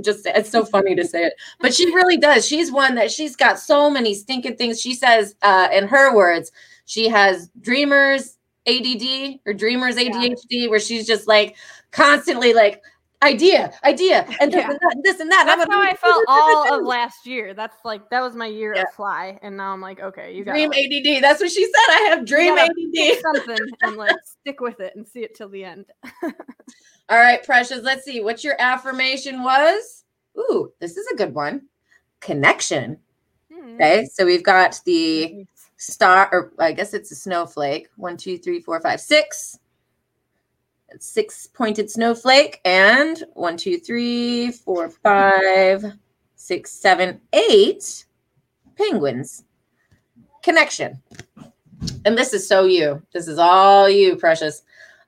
Just it's so funny to say it, but she really does. She's one that she's got so many stinking things. She says, uh, in her words, she has dreamers ADD or dreamers ADHD, yeah. where she's just like constantly like idea, idea, and this, yeah. and, that, this and that. That's how I felt all of last year. That's like that was my year yeah. of fly, and now I'm like, okay, you got dream ADD. That's what she said. I have dream ADD. Something and like stick with it and see it till the end. all right, precious. Let's see what your affirmation was. Ooh, this is a good one. Connection. Hmm. Okay, so we've got the star, or I guess it's a snowflake. One, two, three, four, five, six six pointed snowflake and one, two, three, four, five, six, seven, eight penguins. Connection. And this is so you. This is all you, precious.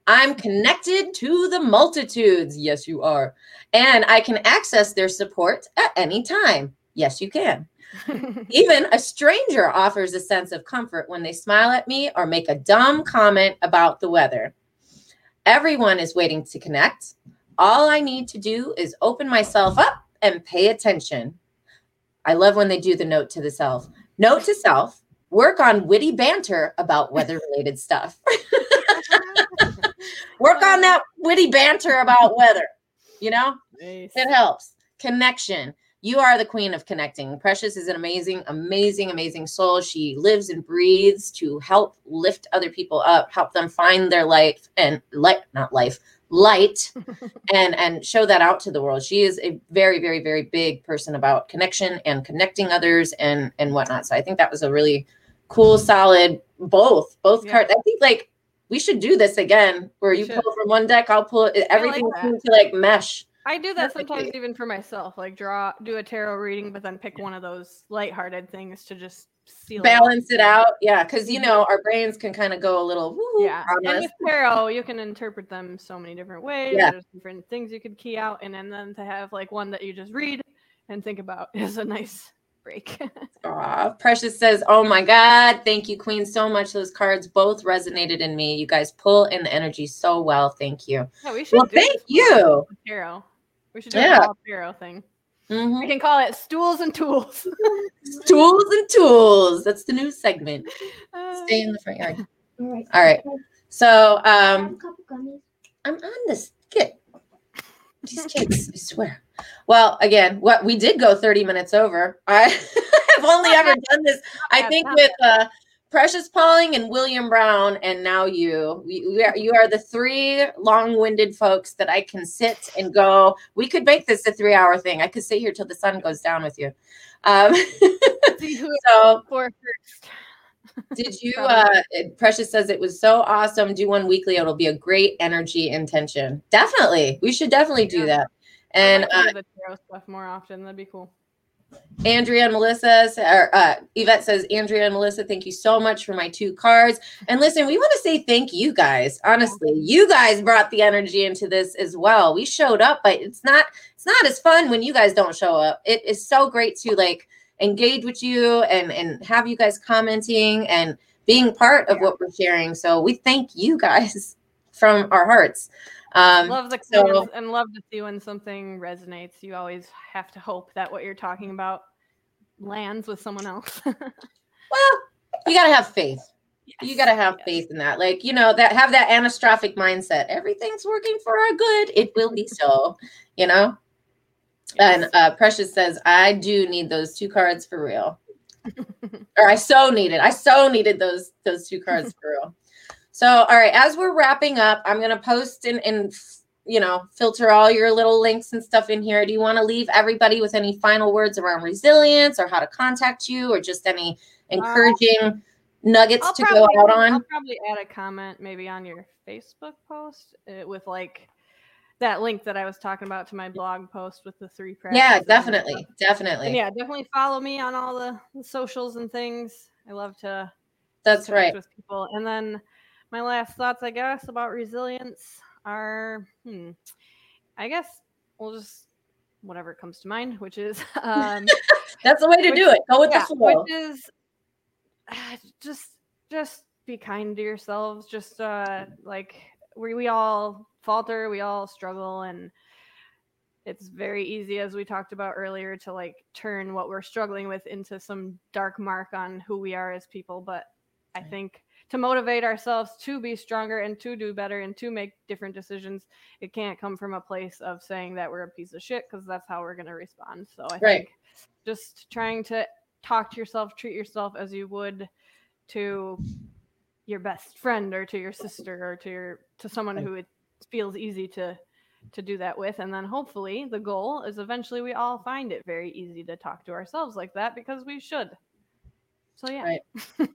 I'm connected to the multitudes. Yes, you are. And I can access their support at any time. Yes, you can. Even a stranger offers a sense of comfort when they smile at me or make a dumb comment about the weather. Everyone is waiting to connect. All I need to do is open myself up and pay attention. I love when they do the note to the self. Note to self, work on witty banter about weather related stuff. work on uh, that witty banter about weather. You know, nice. it helps. Connection you are the queen of connecting. Precious is an amazing, amazing, amazing soul. She lives and breathes to help lift other people up, help them find their life and light, not life, light, and and show that out to the world. She is a very, very, very big person about connection and connecting others and and whatnot. So I think that was a really cool, solid both both yeah. cards. I think like we should do this again, where you pull from one deck, I'll pull everything like seems to like mesh I do that sometimes even for myself, like draw, do a tarot reading, but then pick one of those lighthearted things to just seal balance it, it out. Yeah, because you mm-hmm. know our brains can kind of go a little. yeah, and with tarot, you can interpret them so many different ways. Yeah. There's different things you could key out, and, and then to have like one that you just read and think about is a nice break. Aw, Precious says, "Oh my God, thank you, Queen, so much. Those cards both resonated in me. You guys pull in the energy so well. Thank you. Yeah, we should. Well, thank you, tarot. We should do yeah. a Hero thing. Mm-hmm. We can call it Stools and Tools. Stools and Tools. That's the new segment. Uh, Stay in the front yard. All right. All right. So um, I'm on this kid. These kids, I swear. Well, again, what we did go 30 minutes over. I have only ever done this. I think with uh, Precious Pauling and William Brown, and now you. We, we are, you are the three long-winded folks that I can sit and go. We could make this a three-hour thing. I could sit here till the sun goes down with you. Um, so did you? Uh, Precious says it was so awesome. Do one weekly. It'll be a great energy intention. Definitely, we should definitely do that. And uh, the tarot stuff more often. That'd be cool. Andrea and Melissa, or uh, Yvette says, Andrea and Melissa, thank you so much for my two cards. And listen, we want to say thank you guys. Honestly, you guys brought the energy into this as well. We showed up, but it's not it's not as fun when you guys don't show up. It is so great to like engage with you and and have you guys commenting and being part of what we're sharing. So we thank you guys from our hearts. Um, love the so, and love to see when something resonates. You always have to hope that what you're talking about lands with someone else. well, you gotta have faith. Yes. You gotta have yes. faith in that. Like, you know, that have that anastrophic mindset. Everything's working for our good. It will be so, you know. Yes. And uh, Precious says, I do need those two cards for real. or I so needed. I so needed those those two cards for real. So, all right, as we're wrapping up, I'm going to post and, and, you know, filter all your little links and stuff in here. Do you want to leave everybody with any final words around resilience or how to contact you or just any encouraging uh, nuggets I'll to probably, go out on? I'll probably add a comment maybe on your Facebook post uh, with like that link that I was talking about to my blog post with the three Yeah, definitely. Definitely. And yeah, definitely follow me on all the, the socials and things. I love to That's right. with people. And then my last thoughts, I guess, about resilience are, hmm, I guess we'll just whatever comes to mind, which is um, that's the way to which, do it. Go with yeah, the flow. Which is uh, just just be kind to yourselves. Just uh, like we we all falter, we all struggle, and it's very easy as we talked about earlier to like turn what we're struggling with into some dark mark on who we are as people but i think to motivate ourselves to be stronger and to do better and to make different decisions it can't come from a place of saying that we're a piece of shit because that's how we're going to respond. So i Right. think just trying to talk to yourself treat yourself as you would to your best friend or to your sister or to your to someone who it feels easy to to do that with. And then hopefully the goal is eventually we all find it very easy to talk to ourselves like that because we should so yeah Right.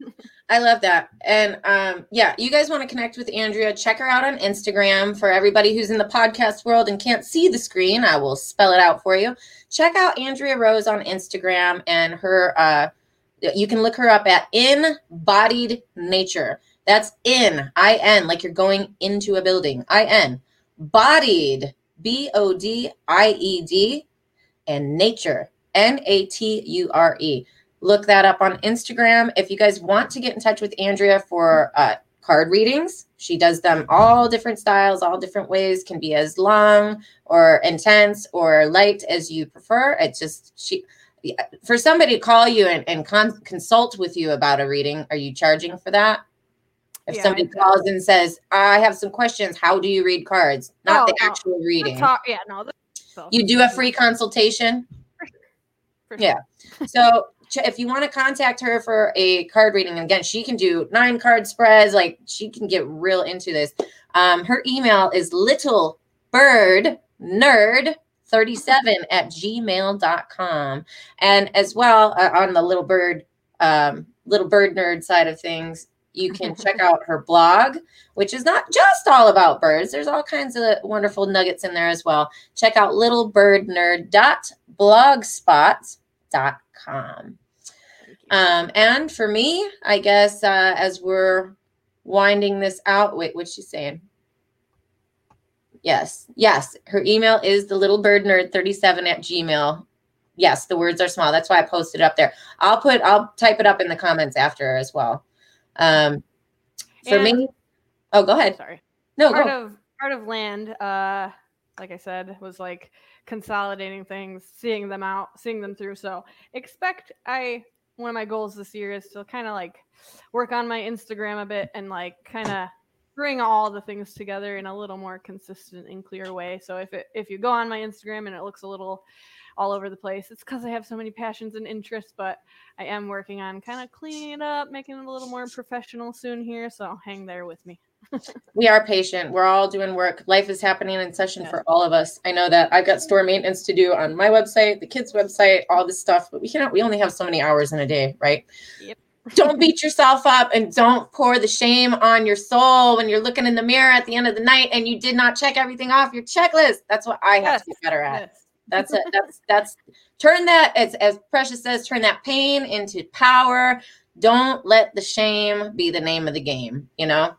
I love that. And um, yeah, you guys want to connect with Andrea, check her out on Instagram. For everybody who's in the podcast world and can't see the screen, I will spell it out for you. Check out Andrea Rose on Instagram and her uh you can look her up at inbodied nature. That's in I N like you're going into a building. I N bodied B O D I E D and nature N A T U R E look that up on Instagram. If you guys want to get in touch with Andrea for uh, card readings, she does them all different styles, all different ways, can be as long or intense or light as you prefer. It's just she for somebody to call you and, and con- consult with you about a reading, are you charging for that? If Yeah, somebody calls and says, I have some questions, how do you read cards? Not Oh, the no. actual reading. Yeah no You do a free consultation? for sure. yeah. so if you want to contact her for a card reading and again she can do nine card spreads like she can get real into this. Um, her email is little bird nerd 37 at gmail.com and as well uh, on the little bird um, little bird nerd side of things you can check out her blog which is not just all about birds. There's all kinds of wonderful nuggets in there as well. Check out littlebirdnerd.blogspot.com Um, and for me, I guess uh, as we're winding this out, wait, what's she saying? Yes, yes. Her email is the little bird nerd 37 at gmail. Yes, the words are small. That's why I posted it up there. I'll put, I'll type it up in the comments after as well. Um, for And- me, oh, go ahead. sorry No, part go. of part of land uh like i said was like consolidating things seeing them out seeing them through. So expect i one of my goals this year is to kind of like work on my instagram a bit and like kind of bring all the things together in a little more consistent and clear way. So if it if you go on my instagram and it looks a little all over the place it's because i have so many passions and interests but i am working on kind of cleaning it up making it a little more professional soon here so hang there with me we are patient. We're all doing work. Life is happening in session Yeah. for all of us. I know that I've got store maintenance to do on my website, the kids' website, all this stuff, but we cannot, we only have so many hours in a day, right? Yep. don't beat yourself up and don't pour the shame on your soul when you're looking in the mirror at the end of the night and you did not check everything off your checklist. That's what I have to Yes. get better at. Yes. That's it. That's that's turn that as as Precious says, turn that pain into power. Don't let the shame be the name of the game, you know?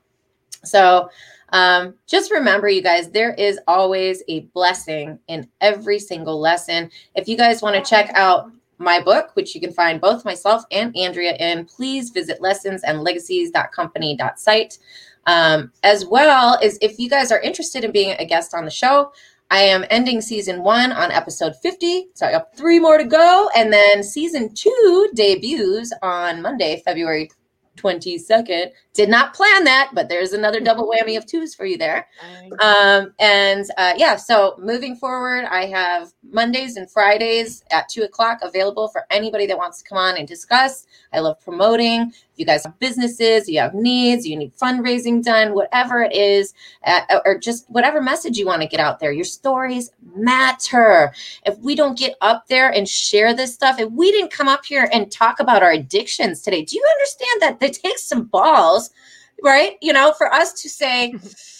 So um, just remember, you guys, there is always a blessing in every single lesson. If you guys want to check out my book, which you can find both myself and Andrea in, please visit lessonsandlegacies.company.site. Um, as well as if you guys are interested in being a guest on the show, I am ending season one on episode 50. So I got three more to go. And then season two debuts on Monday, February 22nd. Did not plan that, but there's another double whammy of twos for you there. Um, and uh, yeah, so moving forward, I have Mondays and Fridays at two o'clock available for anybody that wants to come on and discuss. I love promoting. You guys have businesses, you have needs, you need fundraising done, whatever it is, uh, or just whatever message you want to get out there, your stories matter. If we don't get up there and share this stuff, if we didn't come up here and talk about our addictions today, do you understand that it takes some balls, right? You know, for us to say,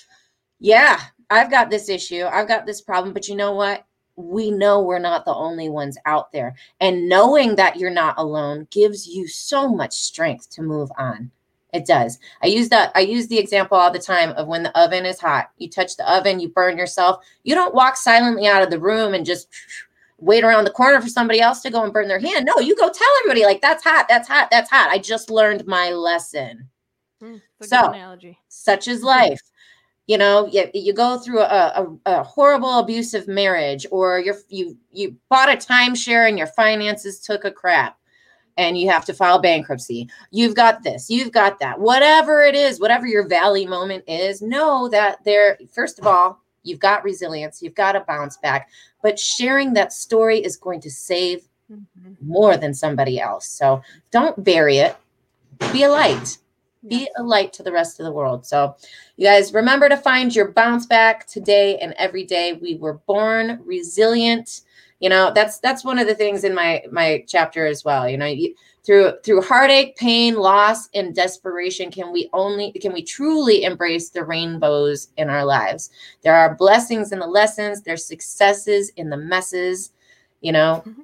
yeah, I've got this issue, I've got this problem, but you know what? We know we're not the only ones out there. And knowing that you're not alone gives you so much strength to move on. It does. I use that. I use the example all the time of when the oven is hot. You touch the oven, you burn yourself. You don't walk silently out of the room and just wait around the corner for somebody else to go and burn their hand. No, you go tell everybody, like, that's hot, that's hot, that's hot. I just learned my lesson Mm, So- analogy. such is life. You know you, you go through a, a, a horrible abusive marriage or you're you you bought a timeshare and your finances took a crap and you have to file bankruptcy. You've got this you've got that. Whatever it is whatever your valley moment is know that there first of all you've got resilience you've got to bounce back but sharing that story is going to save mm-hmm. more than somebody else. So don't bury it. Be a light be a light to the rest of the world. So, you guys remember to find your bounce back today and every day. We were born resilient. You know, that's that's one of the things in my my chapter as well. You know, you, through through heartache, pain, loss, and desperation, can we only can we truly embrace the rainbows in our lives? There are blessings in the lessons. There's successes in the messes. You know. Mm-hmm.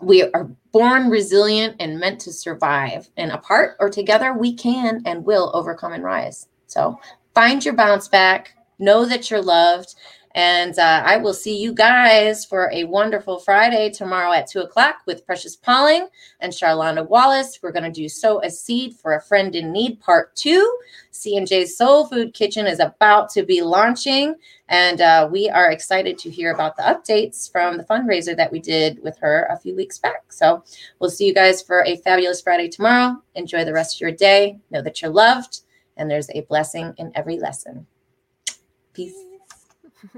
We are born resilient and meant to survive. And apart or together, we can and will overcome and rise. So find your bounce back, know that you're loved, and uh, I will see you guys for a wonderful Friday tomorrow at 2 o'clock with Precious Pauling and Charlonda Wallace. We're going to do Sow a Seed for a Friend in Need Part 2. C&J's Soul Food Kitchen is about to be launching, and uh, we are excited to hear about the updates from the fundraiser that we did with her a few weeks back. So we'll see you guys for a fabulous Friday tomorrow. Enjoy the rest of your day. Know that you're loved, and there's a blessing in every lesson. Peace.